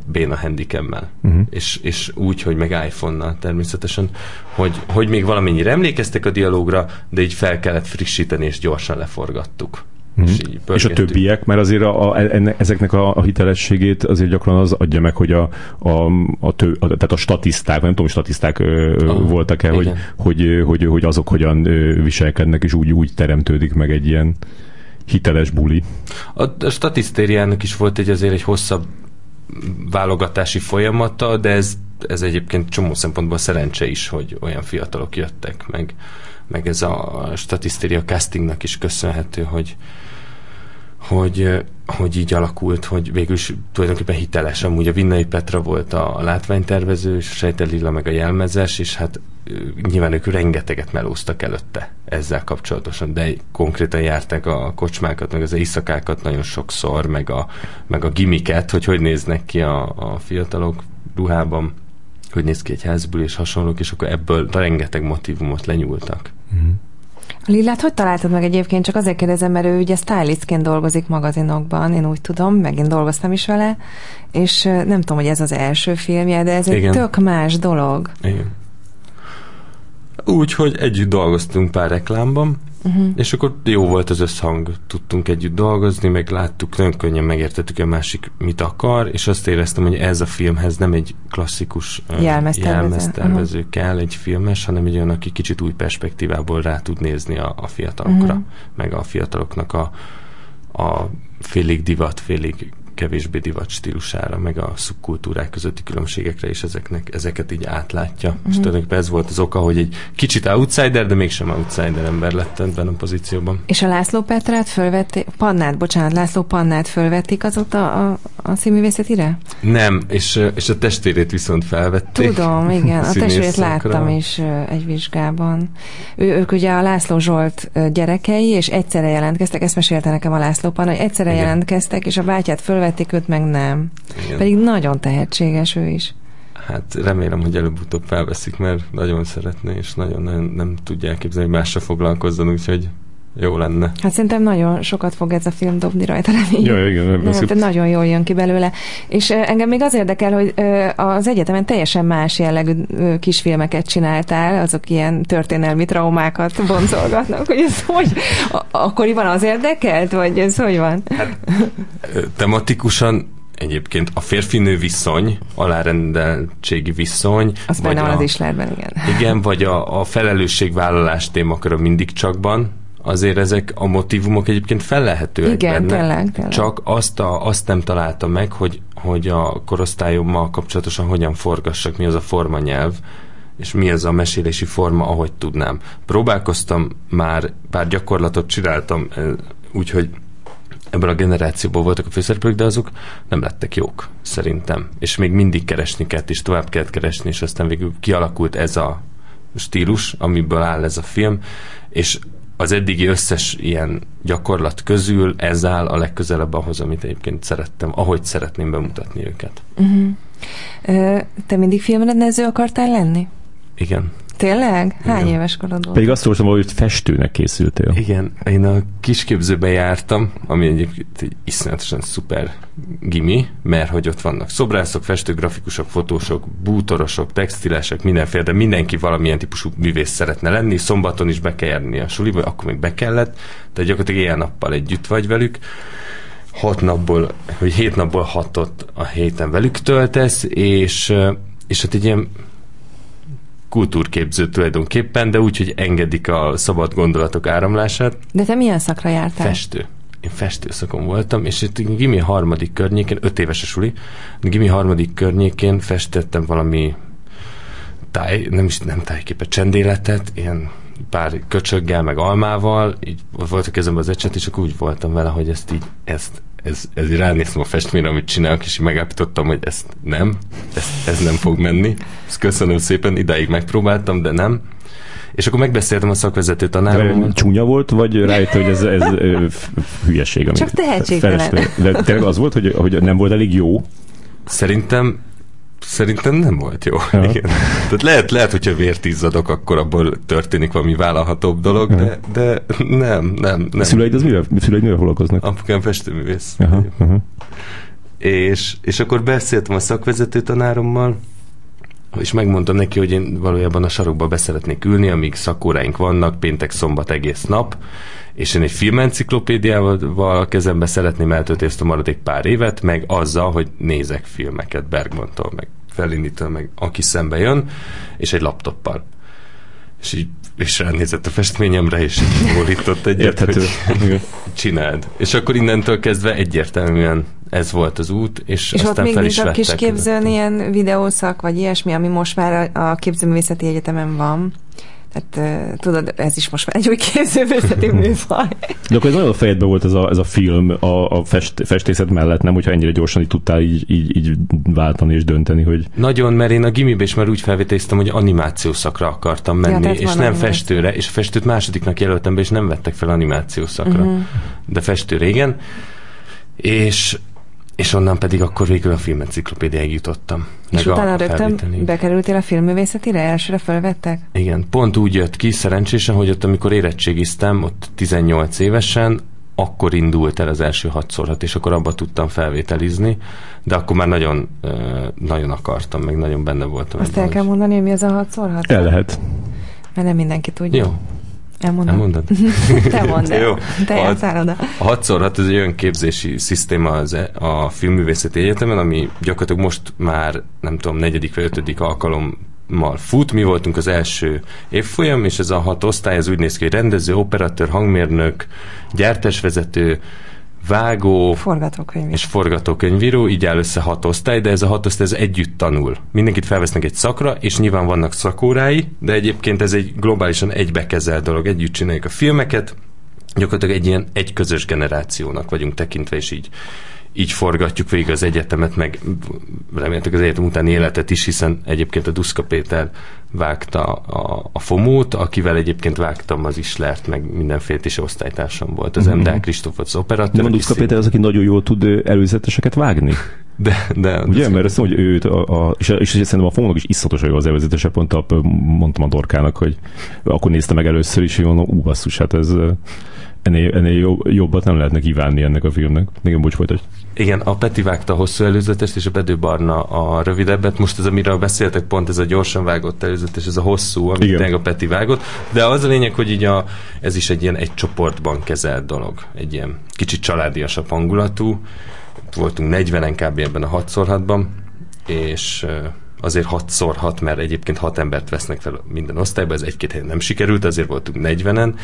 béna handicemmel. Uh-huh. És, és úgy, hogy meg iPhone-nal természetesen, hogy, hogy még valamennyire emlékeztek a dialógra, de így fel kellett frissíteni, és gyorsan leforgattuk. Mm. És, és a többiek, mert azért a, a, enne, ezeknek a, a hitelességét azért gyakran az adja meg, hogy a, a, a, tő, a tehát a statiszták, nem tudom, statiszták ah, voltak-e, hogy, hogy, hogy, hogy azok hogyan viselkednek, és úgy, úgy teremtődik meg egy ilyen hiteles buli. A, a statisztériának is volt egy azért egy hosszabb válogatási folyamata, de ez, ez egyébként csomó szempontból szerencse is, hogy olyan fiatalok jöttek, meg, meg ez a statisztéria castingnak is köszönhető, hogy, hogy, hogy így alakult, hogy végül is tulajdonképpen hiteles. Amúgy a Vinnai Petra volt a, látványtervező, és a Sejter Lilla meg a jelmezes, és hát nyilván ők rengeteget melóztak előtte ezzel kapcsolatosan, de konkrétan járták a kocsmákat, meg az éjszakákat nagyon sokszor, meg a, meg a gimiket, hogy hogy néznek ki a, a fiatalok ruhában, hogy néz ki egy házból és hasonlók, és akkor ebből rengeteg motivumot lenyúltak. Mm. Lillát hogy találtad meg egyébként? Csak azért kérdezem, mert ő ugye stylistként dolgozik magazinokban, én úgy tudom, megint dolgoztam is vele, és nem tudom, hogy ez az első filmje, de ez Igen. egy tök más dolog. Igen. Úgy, hogy együtt dolgoztunk pár reklámban, uh-huh. és akkor jó volt az összhang, tudtunk együtt dolgozni, meg láttuk, nagyon könnyen megértettük, a másik mit akar, és azt éreztem, hogy ez a filmhez nem egy klasszikus jelmeztervező uh-huh. kell, egy filmes, hanem egy olyan, aki kicsit új perspektívából rá tud nézni a, a fiatalokra, uh-huh. meg a fiataloknak a, a félig divat, félig kevésbé divat stílusára, meg a szubkultúrák közötti különbségekre is ezeknek, ezeket így átlátja. Mm-hmm. És tulajdonképpen ez volt az oka, hogy egy kicsit outsider, de mégsem outsider ember lett ebben a pozícióban. És a László Petrát fölvették, Pannát, bocsánat, László Pannát fölvették azóta a, a színművészetire? Nem, és, és a testvérét viszont felvették. Tudom, igen, (laughs) a testvérét láttam is egy vizsgában. Ő, ők ugye a László Zsolt gyerekei, és egyszerre jelentkeztek, ezt mesélte nekem a László Panna, hogy egyszerre igen. jelentkeztek, és a bátyát föl fölvették őt, meg nem. Igen. Pedig nagyon tehetséges ő is. Hát remélem, hogy előbb-utóbb felveszik, mert nagyon szeretné, és nagyon-nagyon nem tudja elképzelni, hogy másra foglalkozzon, úgyhogy jó lenne. Hát szerintem nagyon sokat fog ez a film dobni rajta, remény. Ja, igen, nem, hát nagyon jól jön ki belőle. És engem még az érdekel, hogy az egyetemen teljesen más jellegű kisfilmeket csináltál, azok ilyen történelmi traumákat boncolgatnak, hogy ez hogy? Akkoriban az érdekelt, vagy ez hogy van? Hát, tematikusan egyébként a férfinő viszony, alárendeltségi viszony. Az benne van az islerben, igen. Igen, vagy a, a felelősségvállalás témakörön mindig csakban, azért ezek a motivumok egyébként felelhetőek Igen, benne. Tényleg, tényleg. Csak azt, a, azt nem találtam meg, hogy, hogy a korosztályommal kapcsolatosan hogyan forgassak, mi az a formanyelv, és mi az a mesélési forma, ahogy tudnám. Próbálkoztam már, pár gyakorlatot csináltam, úgyhogy ebből a generációból voltak a főszereplők, de azok nem lettek jók, szerintem. És még mindig keresni kellett, és tovább kellett keresni, és aztán végül kialakult ez a stílus, amiből áll ez a film, és az eddigi összes ilyen gyakorlat közül ez áll a legközelebb ahhoz, amit egyébként szerettem, ahogy szeretném bemutatni őket. Uh-huh. Te mindig filmrendező akartál lenni? Igen. Tényleg? Hány Igen. éves korod volt? Pedig azt olvastam, hogy festőnek készültél. Igen, én a kisképzőbe jártam, ami egyébként egy iszonyatosan szuper gimi, mert hogy ott vannak szobrászok, festők, grafikusok, fotósok, bútorosok, textilesek, mindenféle, de mindenki valamilyen típusú művész szeretne lenni. Szombaton is be kell járni a suliba, akkor még be kellett, de gyakorlatilag ilyen nappal együtt vagy velük hat napból, hogy hét napból hatot a héten velük töltesz, és, és hát egy ilyen kultúrképző tulajdonképpen, de úgy, hogy engedik a szabad gondolatok áramlását. De te milyen szakra jártál? Festő. Én festőszakon voltam, és itt Gimi harmadik környékén, öt éves a suli, Gimi harmadik környékén festettem valami táj, nem is nem tájképet, csendéletet, ilyen pár köcsöggel, meg almával, így volt a kezemben az ecset, és akkor úgy voltam vele, hogy ezt így, ezt, ez, ez így ránéztem a festményre, amit csinálok, és megállapítottam, hogy ezt nem, ezt, ez nem fog menni. Ezt köszönöm szépen, idáig megpróbáltam, de nem. És akkor megbeszéltem a szakvezető tanárommal. Csúnya volt, vagy rájött, hogy ez, ez hülyeség? Csak tehetségtelen. De tényleg az volt, hogy, hogy nem volt elég jó? Szerintem Szerintem nem volt jó. Ja. Igen. Tehát lehet, lehet, hogyha vért izzadok, akkor abból történik valami vállalhatóbb dolog, ja. de, de nem, nem, nem. A szüleid az mivel, szüleid mivel foglalkoznak? Apukám festőművész. Aha, aha. És, és akkor beszéltem a szakvezető tanárommal, és megmondtam neki, hogy én valójában a sarokba beszeretnék ülni, amíg szakóráink vannak, péntek, szombat egész nap, és én egy filmenciklopédiával a kezembe szeretném eltölteni ezt a maradék pár évet, meg azzal, hogy nézek filmeket Bergmantól, meg Fellini-től, meg aki szembe jön, és egy laptoppal. És így és ránézett a festményemre, és bólított (laughs) egyet, Érthető. hogy (laughs) csináld. És akkor innentől kezdve egyértelműen ez volt az út, és, és aztán ott fel még is a kis képzőn ilyen videószak, vagy ilyesmi, ami most már a képzőművészeti egyetemen van. Tehát tudod, ez is most már egy új képzőművészeti (laughs) műfaj. De akkor ez nagyon a fejedben volt ez a, ez a film a, a fest, festészet mellett, nem, hogyha ennyire gyorsan így tudtál így, így, így váltani és dönteni, hogy... Nagyon, mert én a gimibe is már úgy felvételiztem, hogy animáció szakra akartam menni, ja, és nem festőre, és a festőt másodiknak jelöltem be, és nem vettek fel animáció szakra. Uh-huh. De festőre igen. És és onnan pedig akkor végül a filmenciklopédiáig jutottam. És utána rögtön bekerültél a filmművészetire? Elsőre felvettek? Igen, pont úgy jött ki szerencsésen, hogy ott amikor érettségiztem, ott 18 évesen, akkor indult el az első hatszorhat, és akkor abba tudtam felvételizni, de akkor már nagyon, nagyon akartam, meg nagyon benne voltam. Azt el kell mondani, hogy mi az a hatszorhat? El lehet. Mert nem mindenki tudja. Jó. Elmondom. Elmondod? (laughs) Te mondd el. Jó. Te a, oda. A 6 ez egy olyan képzési szisztéma az, e- a filmművészeti egyetemen, ami gyakorlatilag most már, nem tudom, negyedik vagy ötödik alkalommal fut. Mi voltunk az első évfolyam, és ez a hat osztály, ez úgy néz ki, hogy rendező, operatőr, hangmérnök, gyártásvezető, vágó forgatókönyvíró. és forgatókönyvíró, így áll össze hat osztály, de ez a hat osztály ez együtt tanul. Mindenkit felvesznek egy szakra, és nyilván vannak szakórái, de egyébként ez egy globálisan egybekezelt dolog, együtt csináljuk a filmeket, gyakorlatilag egy ilyen egy közös generációnak vagyunk tekintve, és így így forgatjuk végig az egyetemet, meg remélhetőleg az egyetem utáni életet is, hiszen egyébként a Duszka Péter vágta a, a Fomót, akivel egyébként vágtam az Islert, meg mindenféle is osztálytársam volt. Az mm-hmm. MDA Kristóf az operatőr. Nem a Duszka Péter az, aki nagyon jól tud előzeteseket vágni? (laughs) De, de. Ugye, mert azt mondom, hogy őt, a, a, és, és szerintem a Fomónak is iszatosan jó az előzetese, pont a, mondtam a Dorkának, hogy akkor nézte meg először is, hogy mondom, ú, basszus, hát ez ennél, ennél jobbat nem lehetne kívánni ennek a filmnek. Igen, bocs, folytasd. Igen, a Peti vágta a hosszú előzetest, és a Bedő Barna a rövidebbet. Most ez, amiről beszéltek, pont ez a gyorsan vágott előzetes, ez a hosszú, amit Igen. a Peti vágott. De az a lényeg, hogy így a, ez is egy ilyen egy csoportban kezelt dolog. Egy ilyen kicsit családiasabb hangulatú. Voltunk 40-en kb. ebben a 6 és azért 6x6, mert egyébként 6 embert vesznek fel minden osztályba, ez egy-két helyen nem sikerült, azért voltunk 40-en,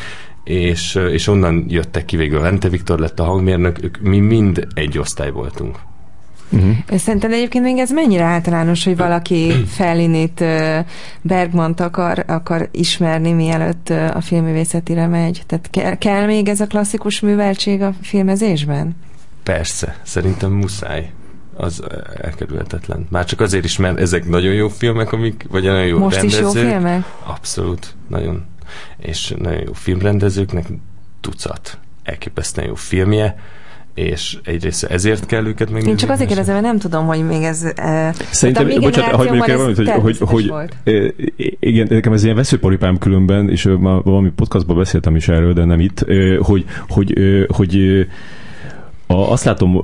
és, és onnan jöttek ki végül. Lente Viktor lett a hangmérnök, ők, mi mind egy osztály voltunk. Uh-huh. Szerinted egyébként még ez mennyire általános, hogy valaki (clears throat) Fellinit, Bergmant akar, akar ismerni, mielőtt a filmművészetire megy? Tehát kell, kell még ez a klasszikus műveltség a filmezésben? Persze, szerintem muszáj az elkerülhetetlen. Már csak azért is, mert ezek nagyon jó filmek, amik, vagy nagyon jó Most rendezők. is jó filmek? Abszolút, nagyon. És nagyon jó filmrendezőknek tucat elképesztően jó filmje, és egyrészt ezért kell őket megnézni. Én csak azért kérdezem, mert nem tudom, hogy még ez... Uh, Szerintem, bocsánat, hogy még valamit, hogy, hogy, hogy volt. igen, nekem ez ilyen veszőparipám különben, és már valami podcastban beszéltem is erről, de nem itt, hogy, hogy, hogy, hogy a, azt látom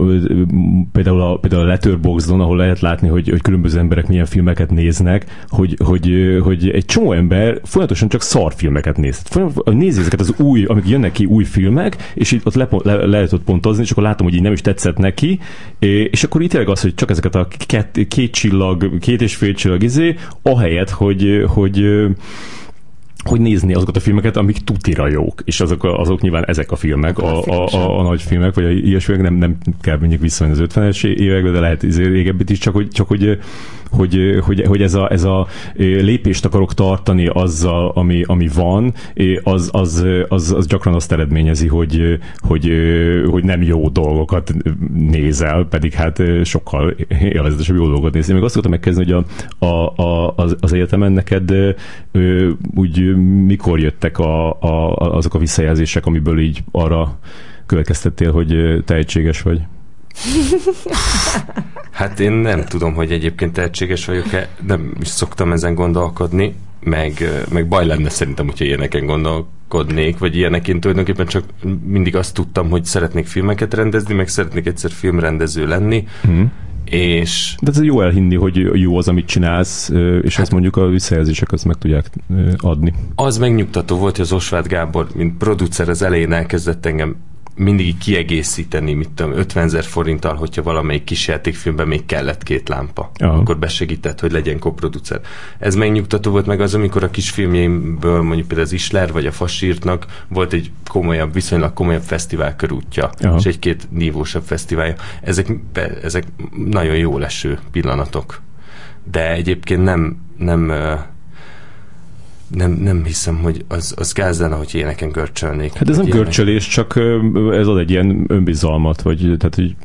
például a, például a Letterboxdon, ahol lehet látni, hogy, hogy különböző emberek milyen filmeket néznek, hogy, hogy, hogy egy csomó ember folyamatosan csak szarfilmeket néz. Nézi ezeket az új, amik jönnek ki új filmek, és itt ott le, le, lehet ott pontozni, és akkor látom, hogy így nem is tetszett neki, és akkor itt tényleg az, hogy csak ezeket a két, két csillag, két és fél csillag izé, ahelyett, hogy, hogy hogy nézni azokat a filmeket, amik tutira jók, és azok, azok nyilván ezek a filmek, a, a, a, a nagy filmek, vagy a ilyesmiek, nem, nem kell mondjuk visszamenni az 50-es évekbe, de lehet régebbit is, csak hogy, csak hogy hogy, hogy, hogy ez, a, ez a lépést akarok tartani azzal, ami, ami van, az, az, az, az gyakran azt eredményezi, hogy, hogy, hogy nem jó dolgokat nézel, pedig hát sokkal élvezetesebb jó dolgokat nézni. Még azt tudtam megkezdeni, hogy a, a, a, az, az egyetemen neked úgy mikor jöttek a, a, azok a visszajelzések, amiből így arra következtettél, hogy tehetséges vagy? (laughs) Hát én nem tudom, hogy egyébként tehetséges vagyok-e, nem is szoktam ezen gondolkodni, meg, meg baj lenne szerintem, hogyha ilyeneken gondolkodnék, vagy ilyeneként tulajdonképpen csak mindig azt tudtam, hogy szeretnék filmeket rendezni, meg szeretnék egyszer filmrendező lenni, hmm. és... De ez jó elhinni, hogy jó az, amit csinálsz, és hát, ezt mondjuk a visszajelzések azt meg tudják adni. Az megnyugtató volt, hogy az Osváth Gábor, mint producer az elején elkezdett engem mindig kiegészíteni, mit tudom, 50 ezer forinttal, hogyha valamelyik kísértékfilmben még kellett két lámpa. Aha. Akkor besegített, hogy legyen koproducer. Ez megnyugtató volt meg az, amikor a kisfilmjeimből, mondjuk például az Isler vagy a Fasírtnak volt egy komolyabb, viszonylag komolyabb fesztivál körútja, Aha. és egy-két nívósabb fesztiválja. Ezek, ezek nagyon jó leső pillanatok. De egyébként nem, nem nem, nem hiszem, hogy az, az gáz lenne, hogy éneken görcsölnék. Hát ez nem görcsölés, csak ez ad egy ilyen önbizalmat, vagy tehát hogy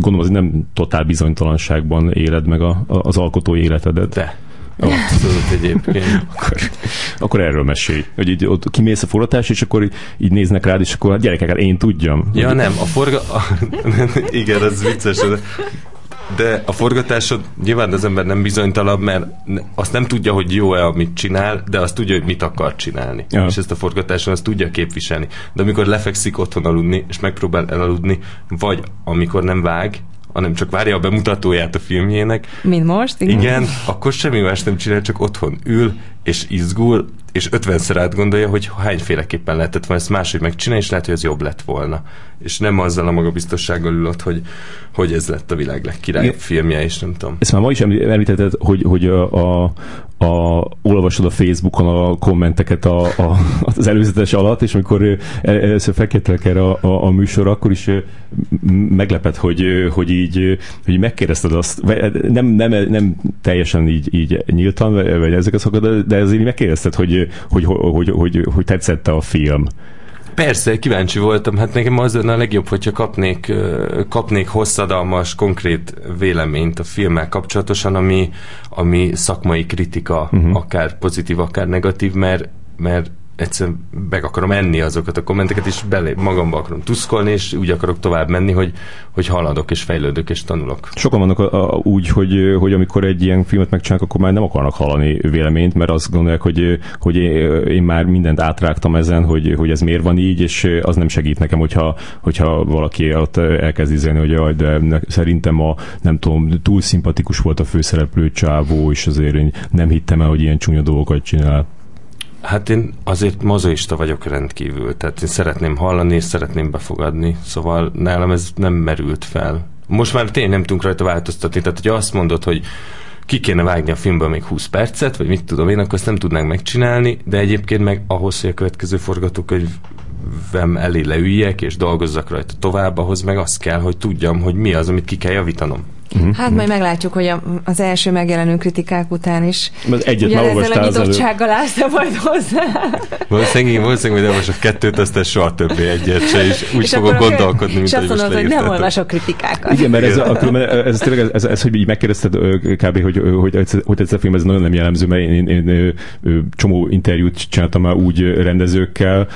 gondolom, hogy nem totál bizonytalanságban éled meg a, a, az alkotó életedet. De. Ó, tudod egyébként. (laughs) akkor, akkor erről mesélj. Hogy így ott kimész a forgatás, és akkor így, így néznek rád, és akkor hát gyerekek, hát én tudjam. Ja, nem, a forga... (laughs) Igen, az vicces. De a forgatásod nyilván az ember nem bizonytalabb, mert azt nem tudja, hogy jó-e, amit csinál, de azt tudja, hogy mit akar csinálni. Ja. És ezt a forgatáson azt tudja képviselni. De amikor lefekszik otthon aludni, és megpróbál elaludni, vagy amikor nem vág, hanem csak várja a bemutatóját a filmjének. Mint most? Igen. igen, akkor semmi más nem csinál, csak otthon ül, és izgul, és ötvenszer átgondolja, hogy hányféleképpen lehetett volna ezt máshogy megcsinálni, és lehet, hogy ez jobb lett volna. És nem azzal a magabiztossággal ül ott, hogy, hogy ez lett a világ legkirályabb filmje, és nem tudom. Ezt már ma is említetted, hogy, hogy a, a a, olvasod a Facebookon a kommenteket a, a, az előzetes alatt, és amikor először felkértelek erre a, a, a műsor, akkor is meglepett, hogy, hogy így hogy megkérdezted azt, nem, nem, nem teljesen így, így nyíltan, vagy ezek a szokott, de ezért megkérdezted, hogy, hogy, hogy, hogy, hogy, tetszette a film. Persze, kíváncsi voltam. Hát nekem az lenne a legjobb, hogyha kapnék, kapnék hosszadalmas, konkrét véleményt a filmmel kapcsolatosan, ami, ami szakmai kritika, uh-huh. akár pozitív, akár negatív, mert, mert egyszerűen meg akarom enni azokat a kommenteket, és belé magamba akarom tuszkolni, és úgy akarok tovább menni, hogy, hogy haladok, és fejlődök, és tanulok. Sokan vannak a, a, úgy, hogy, hogy amikor egy ilyen filmet megcsinálnak, akkor már nem akarnak hallani véleményt, mert azt gondolják, hogy, hogy én már mindent átrágtam ezen, hogy, hogy ez miért van így, és az nem segít nekem, hogyha, hogyha valaki ott elkezd izélni, hogy jaj, de szerintem a, nem tudom, túl szimpatikus volt a főszereplő csávó, és azért én nem hittem el, hogy ilyen csúnya dolgokat csinál. Hát én azért mozoista vagyok rendkívül, tehát én szeretném hallani, és szeretném befogadni, szóval nálam ez nem merült fel. Most már tényleg nem tudunk rajta változtatni, tehát hogy azt mondod, hogy ki kéne vágni a filmből még 20 percet, vagy mit tudom én, akkor ezt nem tudnánk megcsinálni, de egyébként meg ahhoz, hogy a következő forgatókönyvem elé leüljek, és dolgozzak rajta tovább, ahhoz meg az kell, hogy tudjam, hogy mi az, amit ki kell javítanom. Uh-huh. Hát majd meglátjuk, hogy a, az első megjelenő kritikák után is az egyet már ezzel a nyitottsággal állsz majd hozzá. Valószínűleg, valószínűleg hogy olvasok kettőt, aztán soha többé egyet se, és úgy és fogok gondolkodni, mint és azt mondod, hogy nem olvasok kritikákat. Igen, mert ez, a, ez, ez, tényleg, ez, ez, hogy így megkérdezted kb. hogy, hogy, hogy, ez a film, ez nagyon nem jellemző, mert én, én, én, én csomó interjút csináltam már úgy rendezőkkel,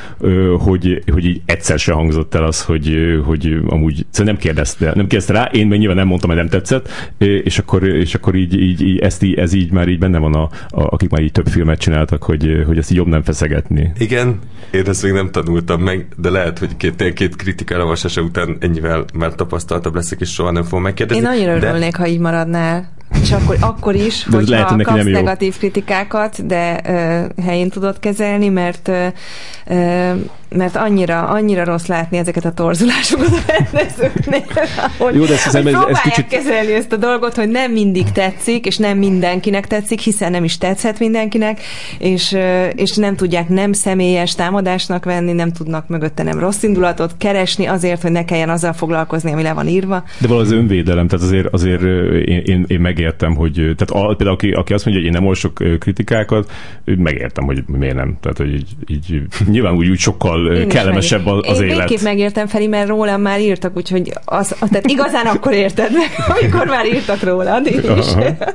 hogy, hogy így egyszer se hangzott el az, hogy, hogy amúgy szóval nem kérdezte, nem kérdezte rá, én meg nyilván nem mondtam, hogy nem tetszett, és akkor, és akkor így, így, így ezt így, ez így már így benne van, a, a, akik már így több filmet csináltak, hogy, hogy ezt így jobb nem feszegetni. Igen, én ezt még nem tanultam meg, de lehet, hogy két, két kritikára vasása után ennyivel már tapasztaltabb leszek, és soha nem fogom megkérdezni. Én annyira de... örülnék, ha így maradnál. És akkor, akkor is, de hogyha lehet, kapsz nem negatív kritikákat, de ö, helyén tudod kezelni, mert ö, ö, mert annyira, annyira rossz látni ezeket a torzulásokat a rendezőknél, Jó, de ezt hogy ez, ez kicsit... kezelni ezt a dolgot, hogy nem mindig tetszik, és nem mindenkinek tetszik, hiszen nem is tetszhet mindenkinek, és, és nem tudják nem személyes támadásnak venni, nem tudnak mögötte nem rossz indulatot keresni azért, hogy ne kelljen azzal foglalkozni, ami le van írva. De valahogy az önvédelem, tehát azért, azért én, én, én megértem, hogy tehát a, például aki, aki azt mondja, hogy én nem olvasok kritikákat, megértem, hogy miért nem. Tehát, hogy így, így nyilván úgy, úgy sokkal sokkal kellemesebb az, az én élet. Én megértem, Feri, mert rólam már írtak, úgyhogy az, tehát igazán akkor érted meg, (laughs) amikor már írtak rólad is.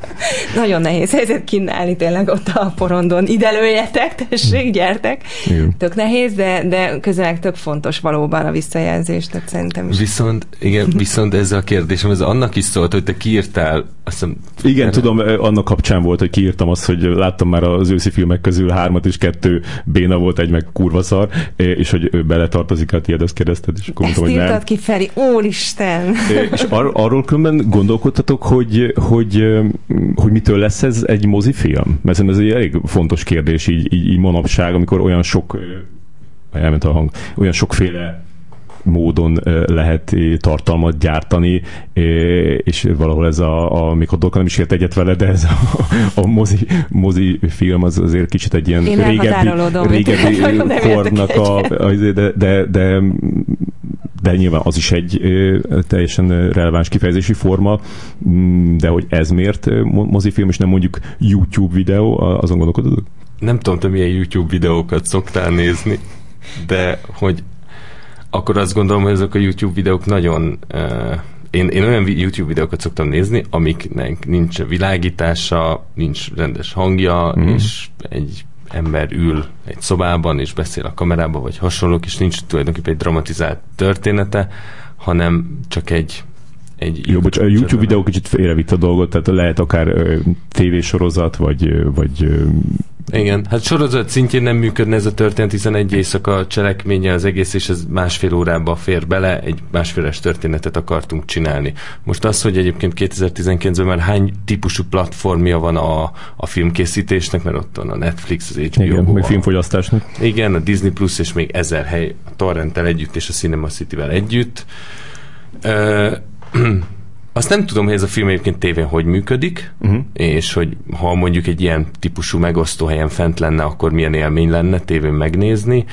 (laughs) Nagyon nehéz helyzet kínálni tényleg ott a porondon. Ide lőjetek, tessék, gyertek. Igen. Tök nehéz, de, de közel tök fontos valóban a visszajelzés, tehát szerintem is. Viszont, igen, viszont ez a kérdésem, ez annak is szólt, hogy te kiírtál azt hiszem, Igen, tudom, annak kapcsán volt, hogy kiírtam azt, hogy láttam már az őszi filmek közül hármat és kettő béna volt, egy meg kurva szar, és hogy bele tartozik a tiéd, azt kérdezted, és akkor mondtam, hogy nem. ki, Feri, úristen! És ar- arról különben gondolkodtatok, hogy, hogy, hogy mitől lesz ez egy mozifilm? Mert ez egy elég fontos kérdés így, így, így manapság, amikor olyan sok elment a hang, olyan sokféle módon lehet tartalmat gyártani, és valahol ez a, a Dolka nem is ért egyet vele, de ez a, a mozi, mozi film az azért kicsit egy ilyen Én régebbi, régebbi (laughs) kornak a, a, de, de, de de nyilván az is egy teljesen releváns kifejezési forma, mm, de hogy ez miért mozifilm, és nem mondjuk YouTube videó, azon gondolkodod? Nem tudom, te milyen YouTube videókat szoktál nézni, de hogy akkor azt gondolom, hogy ezek a YouTube videók nagyon én, én olyan YouTube videókat szoktam nézni, amiknek nincs világítása, nincs rendes hangja, mm. és egy ember ül egy szobában, és beszél a kamerába, vagy hasonlók, és nincs tulajdonképpen egy dramatizált története, hanem csak egy egy Jó, bocs, a YouTube videó kicsit félrevitt a dolgot, tehát lehet akár ö, tévésorozat, vagy, vagy ö, igen, hát sorozat szintjén nem működne ez a történet, hiszen egy éjszaka cselekménye az egész, és ez másfél órába fér bele, egy másféles történetet akartunk csinálni. Most az, hogy egyébként 2019-ben már hány típusú platformja van a, a filmkészítésnek, mert ott van a Netflix, az HBO. Igen, meg filmfogyasztásnak. Igen, a Disney Plus, és még ezer hely a Torrenttel együtt, és a Cinema City-vel együtt. Uh, (clears throat) azt nem tudom, hogy ez a film egyébként tévén hogy működik, uh-huh. és hogy ha mondjuk egy ilyen típusú megosztó helyen fent lenne, akkor milyen élmény lenne tévén megnézni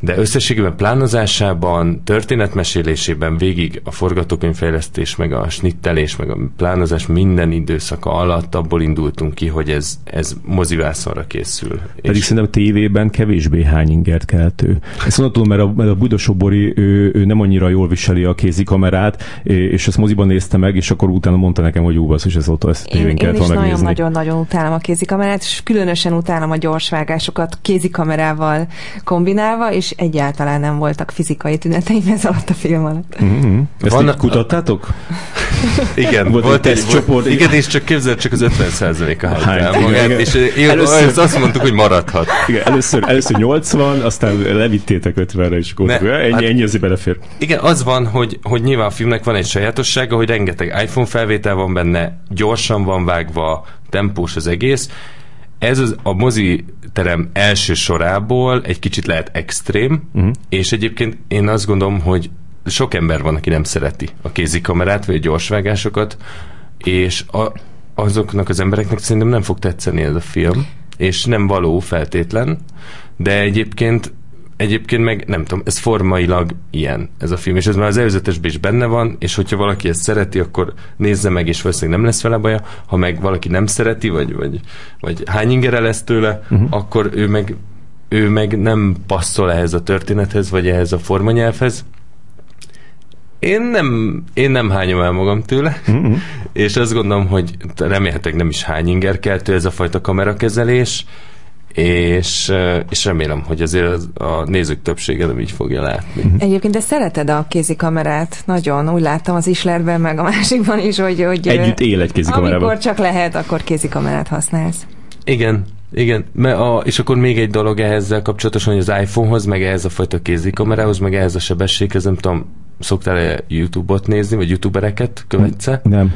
de összességében plánozásában, történetmesélésében végig a forgatókönyvfejlesztés, meg a snittelés, meg a plánozás minden időszaka alatt abból indultunk ki, hogy ez, ez mozivászonra készül. Pedig és szerintem a tévében kevésbé hány ingert kelt ő. Ezt mondhatom, mert a, mert a Budosó Bori, ő, ő, nem annyira jól viseli a kézikamerát, és ezt moziban nézte meg, és akkor utána mondta nekem, hogy ú, és ez ott ezt tévén kellett volna megnézni. Én nagyon-nagyon utálom a kézikamerát, és különösen utálom a gyorsvágásokat kézikamerával kombinálva, és egyáltalán nem voltak fizikai tüneteim ez alatt a film alatt. Mm-hmm. Ezt Van, kutattátok? (laughs) igen, volt, volt egy csoport. Igen, és csak képzeld, csak az 50 százaléka hát, magát, és először, azt mondtuk, hogy maradhat. Igen, először, először 80, aztán levittétek 50-re, és akkor ne, ennyi, hát, ennyi azért belefér. Igen, az van, hogy, hogy nyilván a filmnek van egy sajátossága, hogy rengeteg iPhone felvétel van benne, gyorsan van vágva, tempós az egész, ez az, a mozi terem első sorából egy kicsit lehet extrém, uh-huh. és egyébként én azt gondolom, hogy sok ember van, aki nem szereti a kézikamerát, vagy a gyorsvágásokat, és a, azoknak az embereknek szerintem nem fog tetszeni ez a film, és nem való feltétlen, de egyébként egyébként meg nem tudom, ez formailag ilyen ez a film, és ez már az előzetesben is benne van, és hogyha valaki ezt szereti, akkor nézze meg, és valószínűleg nem lesz vele baja, ha meg valaki nem szereti, vagy, vagy, vagy hány ingere lesz tőle, uh-huh. akkor ő meg, ő meg nem passzol ehhez a történethez, vagy ehhez a formanyelvhez, én nem, én nem hányom el magam tőle, uh-huh. (laughs) és azt gondolom, hogy remélhetőleg nem is hány ingerkeltő ez a fajta kamerakezelés, és, és remélem, hogy azért a nézők többsége nem így fogja látni. Uh-huh. Egyébként de szereted a kézikamerát, nagyon. Úgy láttam az Islerben, meg a másikban is, hogy... hogy Együtt él egy kézikamerában. Amikor csak lehet, akkor kézikamerát használsz. Igen, igen, mert a, és akkor még egy dolog ehhez kapcsolatosan, hogy az iPhonehoz, meg ehhez a fajta kézikamerához, meg ehhez a sebességhez, nem tudom, szoktál-e YouTube-ot nézni, vagy youtubereket követsz Nem.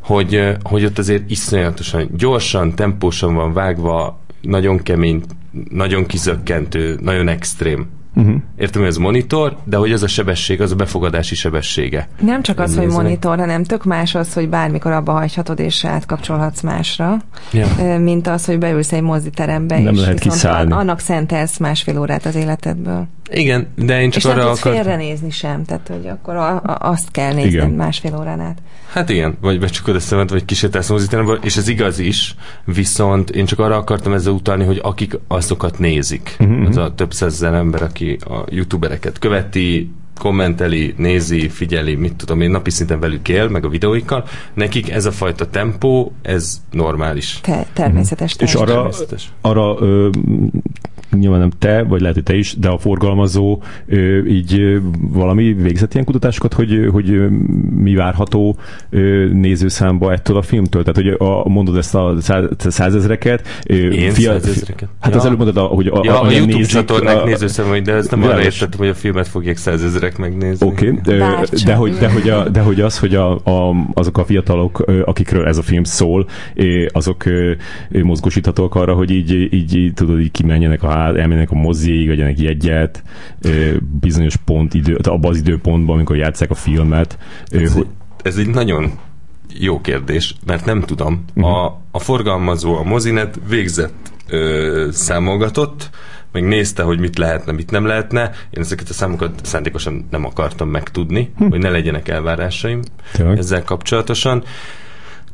Hogy, hogy ott azért iszonyatosan gyorsan, tempósan van vágva, nagyon kemény, nagyon kizökkentő, nagyon extrém. Uh-huh. Értem, hogy ez monitor, de hogy ez a sebesség, az a befogadási sebessége. Nem csak az, hogy monitor, hanem tök más az, hogy bármikor abba hagyhatod és átkapcsolhatsz másra, ja. mint az, hogy beülsz egy moziterembe, Nem és lehet kiszállni. annak szentelsz másfél órát az életedből. Igen, de én csak és arra nem akar... félrenézni sem, tehát hogy akkor a, a, azt kell nézned igen. másfél órán át. Hát igen, vagy becsukod a szemed, vagy kísértálsz moziteremből, és ez igaz is, viszont én csak arra akartam ezzel utalni, hogy akik azokat nézik, uh-huh. az a több százezer ember, aki a youtubereket követi, kommenteli, nézi, figyeli, mit tudom én, napi szinten velük él, meg a videóikkal, nekik ez a fajta tempó, ez normális. Te, természetes. És arra, természetes. arra ö, nyilván nem te, vagy lehet, hogy te is, de a forgalmazó így valami végzett ilyen kutatásokat, hogy, hogy mi várható nézőszámba ettől a filmtől? Tehát, hogy a, mondod ezt a százezreket. Én fia, százezreket? Hát ja. az előbb mondod, hogy a, ja, a, a, YouTube nézik, csatornák a, nézőszámai, de ezt nem arra értettem, hogy a filmet fogják százezrek megnézni. Oké, okay. de, hogy, de, hogy a, de hogy az, hogy a, a, azok a fiatalok, akikről ez a film szól, azok mozgósíthatóak arra, hogy így, így, így tudod, így kimenjenek a ház, elmennek a moziig, vegyenek jegyet, bizonyos pont idő, abban az időpontban, amikor játszák a filmet. Ez, hogy... ez egy nagyon jó kérdés, mert nem tudom. Uh-huh. A, a forgalmazó, a mozinet végzett ö, számolgatott, meg nézte, hogy mit lehetne, mit nem lehetne. Én ezeket a számokat szándékosan nem akartam megtudni, hm. hogy ne legyenek elvárásaim Tényleg? ezzel kapcsolatosan.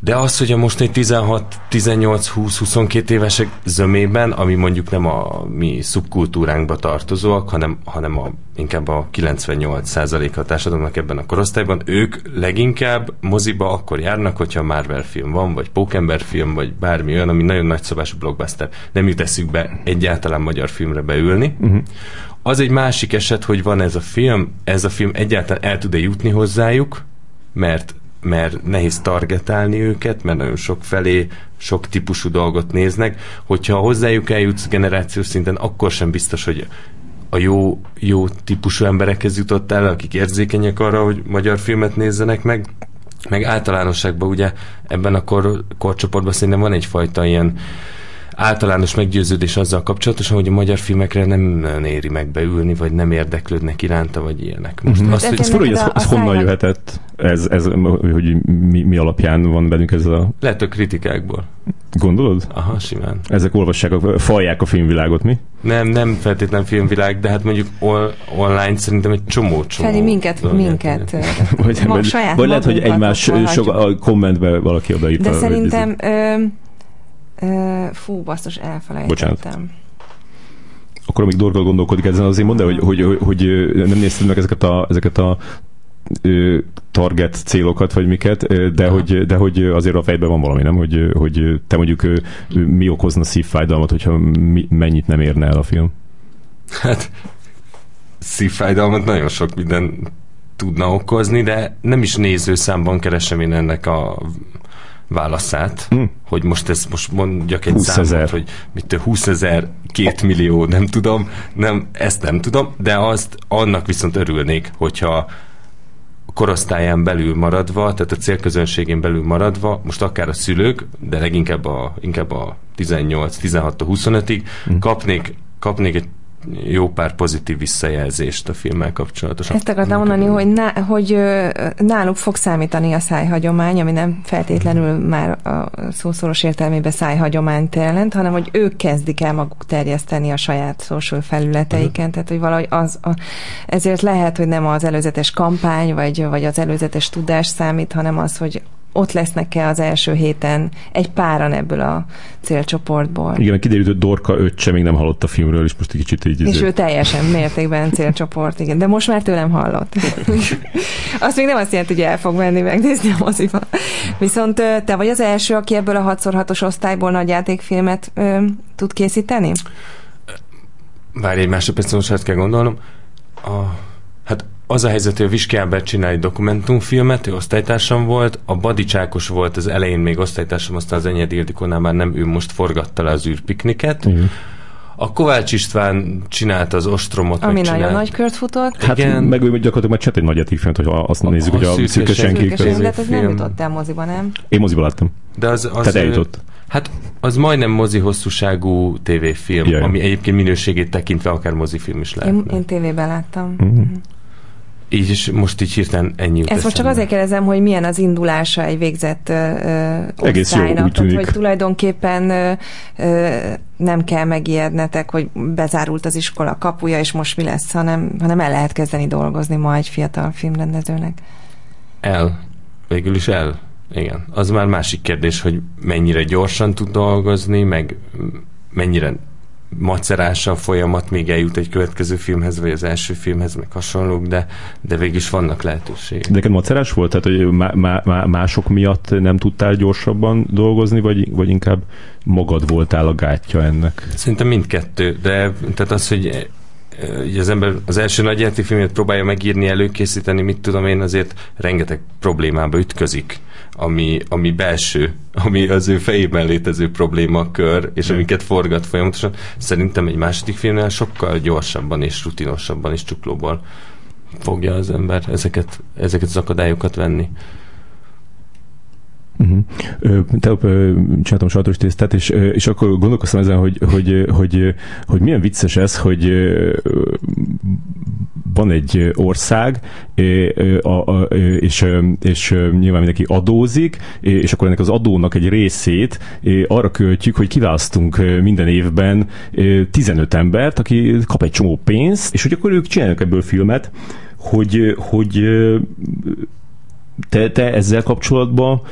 De az, hogy a mostani 16, 18, 20, 22 évesek zömében, ami mondjuk nem a mi szubkultúránkba tartozóak, hanem, hanem a, inkább a 98% a társadalomnak ebben a korosztályban, ők leginkább moziba akkor járnak, hogyha Marvel film van, vagy Pókember film, vagy bármi olyan, ami nagyon nagyszabású blockbuster. Nem jut eszükbe egyáltalán magyar filmre beülni. Uh-huh. Az egy másik eset, hogy van ez a film, ez a film egyáltalán el tud-e jutni hozzájuk, mert mert nehéz targetálni őket, mert nagyon sok felé, sok típusú dolgot néznek. Hogyha hozzájuk eljutsz generációs szinten, akkor sem biztos, hogy a jó, jó típusú emberekhez jutott el, akik érzékenyek arra, hogy magyar filmet nézzenek meg, meg általánosságban ugye ebben a kor, korcsoportban szerintem van egyfajta ilyen általános meggyőződés azzal kapcsolatosan, hogy a magyar filmekre nem éri meg beülni, vagy nem érdeklődnek iránta, vagy ilyenek. Most uh-huh. azt, hogy ez fura, hogy ez, ez honnan jöhetett? Ez, ez, hogy mi, mi alapján van bennünk ez a... Lehet a kritikákból. Gondolod? Aha, simán. Ezek olvassák, a, falják a filmvilágot, mi? Nem, nem feltétlen filmvilág, de hát mondjuk on, online szerintem egy csomó csomó. Feli, minket, minket. vagy, vagy, saját vagy lehet, hogy egymás sok, a kommentbe valaki odaírta. De szerintem... Ö, fú, basszus, elfelejtettem. Bocsánat. Akkor amíg Dorgal gondolkodik ezen, azért mondd hogy, hogy, hogy, hogy nem nézted meg ezeket a, ezeket a target célokat, vagy miket, de hogy, de hogy azért a fejben van valami, nem? Hogy, hogy te mondjuk mi okozna szívfájdalmat, hogyha mi, mennyit nem érne el a film? Hát szívfájdalmat nagyon sok minden tudna okozni, de nem is nézőszámban keresem én ennek a válaszát, hmm. hogy most ezt most mondjak egy számot, hogy mit 20 ezer, két millió, nem tudom, nem, ezt nem tudom, de azt annak viszont örülnék, hogyha korosztályán belül maradva, tehát a célközönségén belül maradva, most akár a szülők, de leginkább a, inkább a 18, 16 25-ig hmm. kapnék, kapnék egy jó pár pozitív visszajelzést a filmmel kapcsolatosan. Ezt akartam mondani, hogy, ná, hogy náluk fog számítani a szájhagyomány, ami nem feltétlenül már a szószoros értelmében szájhagyományt jelent, hanem hogy ők kezdik el maguk terjeszteni a saját social felületeiken, uh-huh. tehát hogy valahogy az, a, ezért lehet, hogy nem az előzetes kampány, vagy, vagy az előzetes tudás számít, hanem az, hogy ott lesznek-e az első héten egy páran ebből a célcsoportból. Igen, kiderült, hogy Dorka öccse még nem hallott a filmről, és most egy kicsit így... És izé- ő teljesen mértékben célcsoport, igen. De most már tőlem hallott. (laughs) azt még nem azt jelenti, hogy el fog menni megnézni a moziba. Viszont te vagy az első, aki ebből a 6x6-os osztályból nagy játékfilmet ö, tud készíteni? Várj egy másodperc, most kell gondolnom. A, az a helyzet, hogy a Viski Albert csinál egy dokumentumfilmet, ő osztálytársam volt, a Badi Csákos volt az elején még osztálytársam, aztán az Enyed Ildikónál már nem, ő most forgatta le az űrpikniket. Uh-huh. A Kovács István csinálta az ostromot. Ami nagyon csinált. nagy kört futott. Hát Igen. meg gyakorlatilag már csinált egy nagy játékfilmet, hogy azt a, nézzük, hogy a szűke senki. De ez nem jutott el moziba, nem? Én moziba láttam. De az, az Tehát eljutott. Hát az majdnem mozi hosszúságú tévéfilm, yeah. ami egyébként minőségét tekintve akár mozifilm is lehet. Én, én tévében láttam. Uh-huh. Így is most így hirtelen ennyi Ezt most csak azért kérdezem, hogy milyen az indulása egy végzett uh, Egész jó, úgy tűnik. hogy tulajdonképpen uh, uh, nem kell megijednetek, hogy bezárult az iskola kapuja, és most mi lesz, hanem, hanem el lehet kezdeni dolgozni ma egy fiatal filmrendezőnek. El. Végül is el. Igen. Az már másik kérdés, hogy mennyire gyorsan tud dolgozni, meg mennyire macerása a folyamat, még eljut egy következő filmhez, vagy az első filmhez, meg hasonlók, de, de végig is vannak lehetőségek. De neked macerás volt? Tehát, hogy má, má, mások miatt nem tudtál gyorsabban dolgozni, vagy, vagy inkább magad voltál a gátja ennek? Szerintem mindkettő, de tehát az, hogy hogy az ember az első nagy filmet próbálja megírni, előkészíteni, mit tudom én, azért rengeteg problémába ütközik ami, ami belső, ami az ő fejében létező problémakör, és hmm. amiket forgat folyamatosan, szerintem egy második filmnél sokkal gyorsabban és rutinosabban és csuklóból fogja az ember ezeket, ezeket az akadályokat venni. Uh-huh. Tegnap csináltam sajtos tésztát, és, és akkor gondolkoztam ezen, hogy, hogy, hogy, hogy milyen vicces ez, hogy van egy ország, és, és nyilván mindenki adózik, és akkor ennek az adónak egy részét arra költjük, hogy kiválasztunk minden évben 15 embert, aki kap egy csomó pénzt, és hogy akkor ők csinálnak ebből filmet, hogy, hogy te, te ezzel kapcsolatban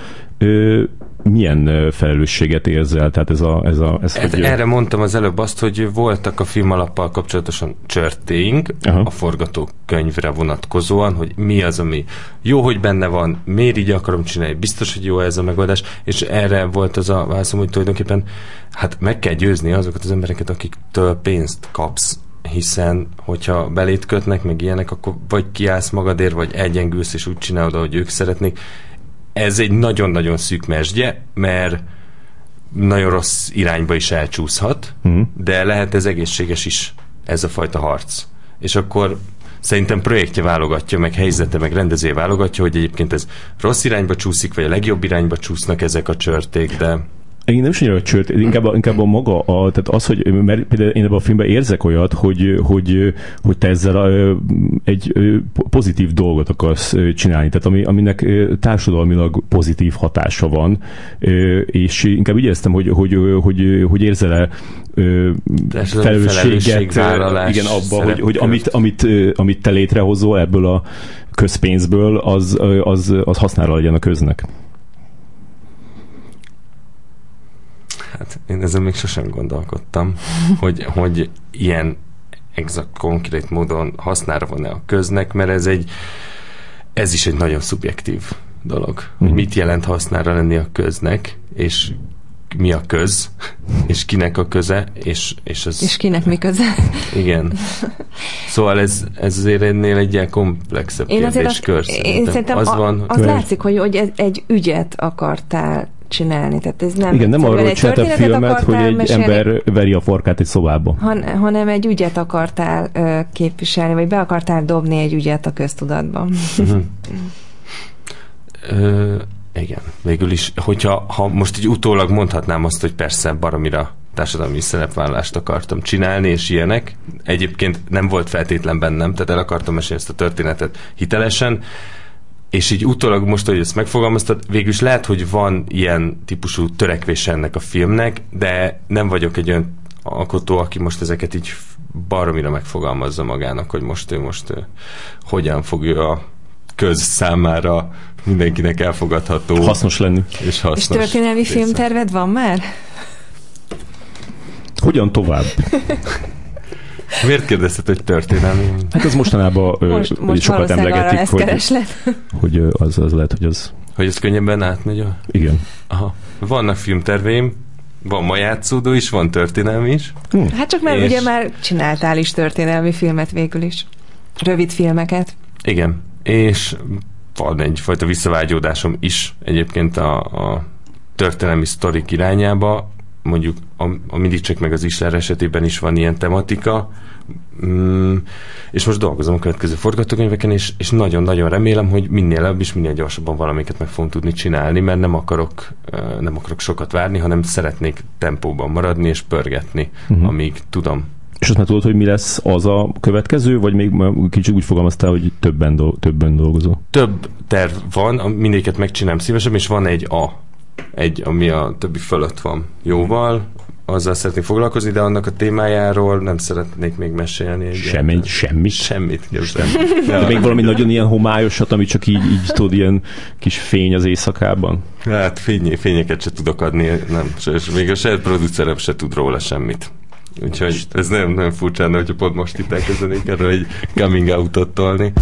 ö, milyen felelősséget érzel? Tehát ez a, ez a, ez hát hogy... Erre mondtam az előbb azt, hogy voltak a filmalappal kapcsolatosan csörtéink Aha. a forgatókönyvre vonatkozóan, hogy mi az, ami jó, hogy benne van, miért így akarom csinálni, biztos, hogy jó ez a megoldás, és erre volt az a válaszom, hogy tulajdonképpen hát meg kell győzni azokat az embereket, akiktől pénzt kapsz hiszen hogyha belét kötnek, meg ilyenek, akkor vagy kiállsz magadért, vagy egyengülsz, és úgy csinálod, ahogy ők szeretnék. Ez egy nagyon-nagyon szűk mesdje, mert nagyon rossz irányba is elcsúszhat, uh-huh. de lehet ez egészséges is, ez a fajta harc. És akkor szerintem projektje válogatja, meg helyzete, meg rendezője válogatja, hogy egyébként ez rossz irányba csúszik, vagy a legjobb irányba csúsznak ezek a csörték, de én nem is annyira csört, inkább, a, inkább a maga, a, tehát az, hogy mert például én ebben a filmben érzek olyat, hogy, hogy, hogy te ezzel a, egy pozitív dolgot akarsz csinálni, tehát ami, aminek társadalmilag pozitív hatása van, és inkább úgy éreztem, hogy, hogy, hogy, hogy érzel-e felelősséget igen, abba, hogy, hogy amit, amit, amit te létrehozol ebből a közpénzből, az, az, az hasznára legyen a köznek. Hát én ezen még sosem gondolkodtam, hogy, hogy ilyen exakt konkrét módon hasznára van-e a köznek, mert ez egy ez is egy nagyon szubjektív dolog. Mm. Hogy mhm. mit jelent hasznára lenni a köznek, és mi a köz, és kinek a köze, és, és az... És kinek mi köze. Igen. Szóval ez, ez azért ennél egy ilyen komplexebb én kérdéskör. Azt, én szerintem az, a, van, az látszik, hogy, hogy egy ügyet akartál csinálni. Tehát ez nem Igen, nem arról hogy csináltál filmet, hogy egy mesélni, ember veri a farkát egy szobába. Han, hanem egy ügyet akartál ö, képviselni, vagy be akartál dobni egy ügyet a köztudatban. Uh-huh. Ö, igen, végül is, hogyha ha most így utólag mondhatnám azt, hogy persze baromira társadalmi szerepvállást akartam csinálni, és ilyenek. Egyébként nem volt feltétlen bennem, tehát el akartam mesélni ezt a történetet hitelesen, és így utólag most, hogy ezt megfogalmaztad, végül is lehet, hogy van ilyen típusú törekvés ennek a filmnek, de nem vagyok egy olyan alkotó, aki most ezeket így baromira megfogalmazza magának, hogy most ő most ő, hogyan fogja a köz számára mindenkinek elfogadható. Hasznos lenni. És, hasznos és történelmi része. filmterved van már? Hogyan tovább? (laughs) Miért kérdezted, hogy történelmi? Hát az mostanában Most, ö, most sokat emlegetik, hogy, kereslet. hogy az, az lehet, hogy az... Hogy ez könnyebben átmegy a... Igen. Aha. Vannak filmterveim, van ma játszódó is, van történelmi is. Hát csak mert És- ugye már csináltál is történelmi filmet végül is. Rövid filmeket. Igen. És van egyfajta visszavágyódásom is egyébként a, a történelmi sztorik irányába. Mondjuk a, a mindig csak meg az Isler esetében is van ilyen tematika. Mm, és most dolgozom a következő forgatókönyveken, és, és nagyon-nagyon remélem, hogy minél előbb és minél gyorsabban valamiket meg fogunk tudni csinálni, mert nem akarok, nem akarok sokat várni, hanem szeretnék tempóban maradni és pörgetni, uh-huh. amíg tudom. És azt már tudod, hogy mi lesz az a következő, vagy még kicsit úgy fogalmaztál, hogy többen, dol- többen dolgozol? több terv van, mindegyiket megcsinálom szívesen, és van egy A, egy, ami a többi fölött van jóval, azzal szeretnék foglalkozni, de annak a témájáról nem szeretnék még mesélni. Semmi, semmi. Semmit, képzel. De még valami nagyon ilyen homályosat, ami csak így, így tudod, ilyen kis fény az éjszakában? Hát fény, fényeket se tudok adni, nem, és még a saját producerem se tud róla semmit. Úgyhogy ez nem, nem furcsa, lenne, hogyha pont most itt elkezdenék erről egy coming out-ot tolni.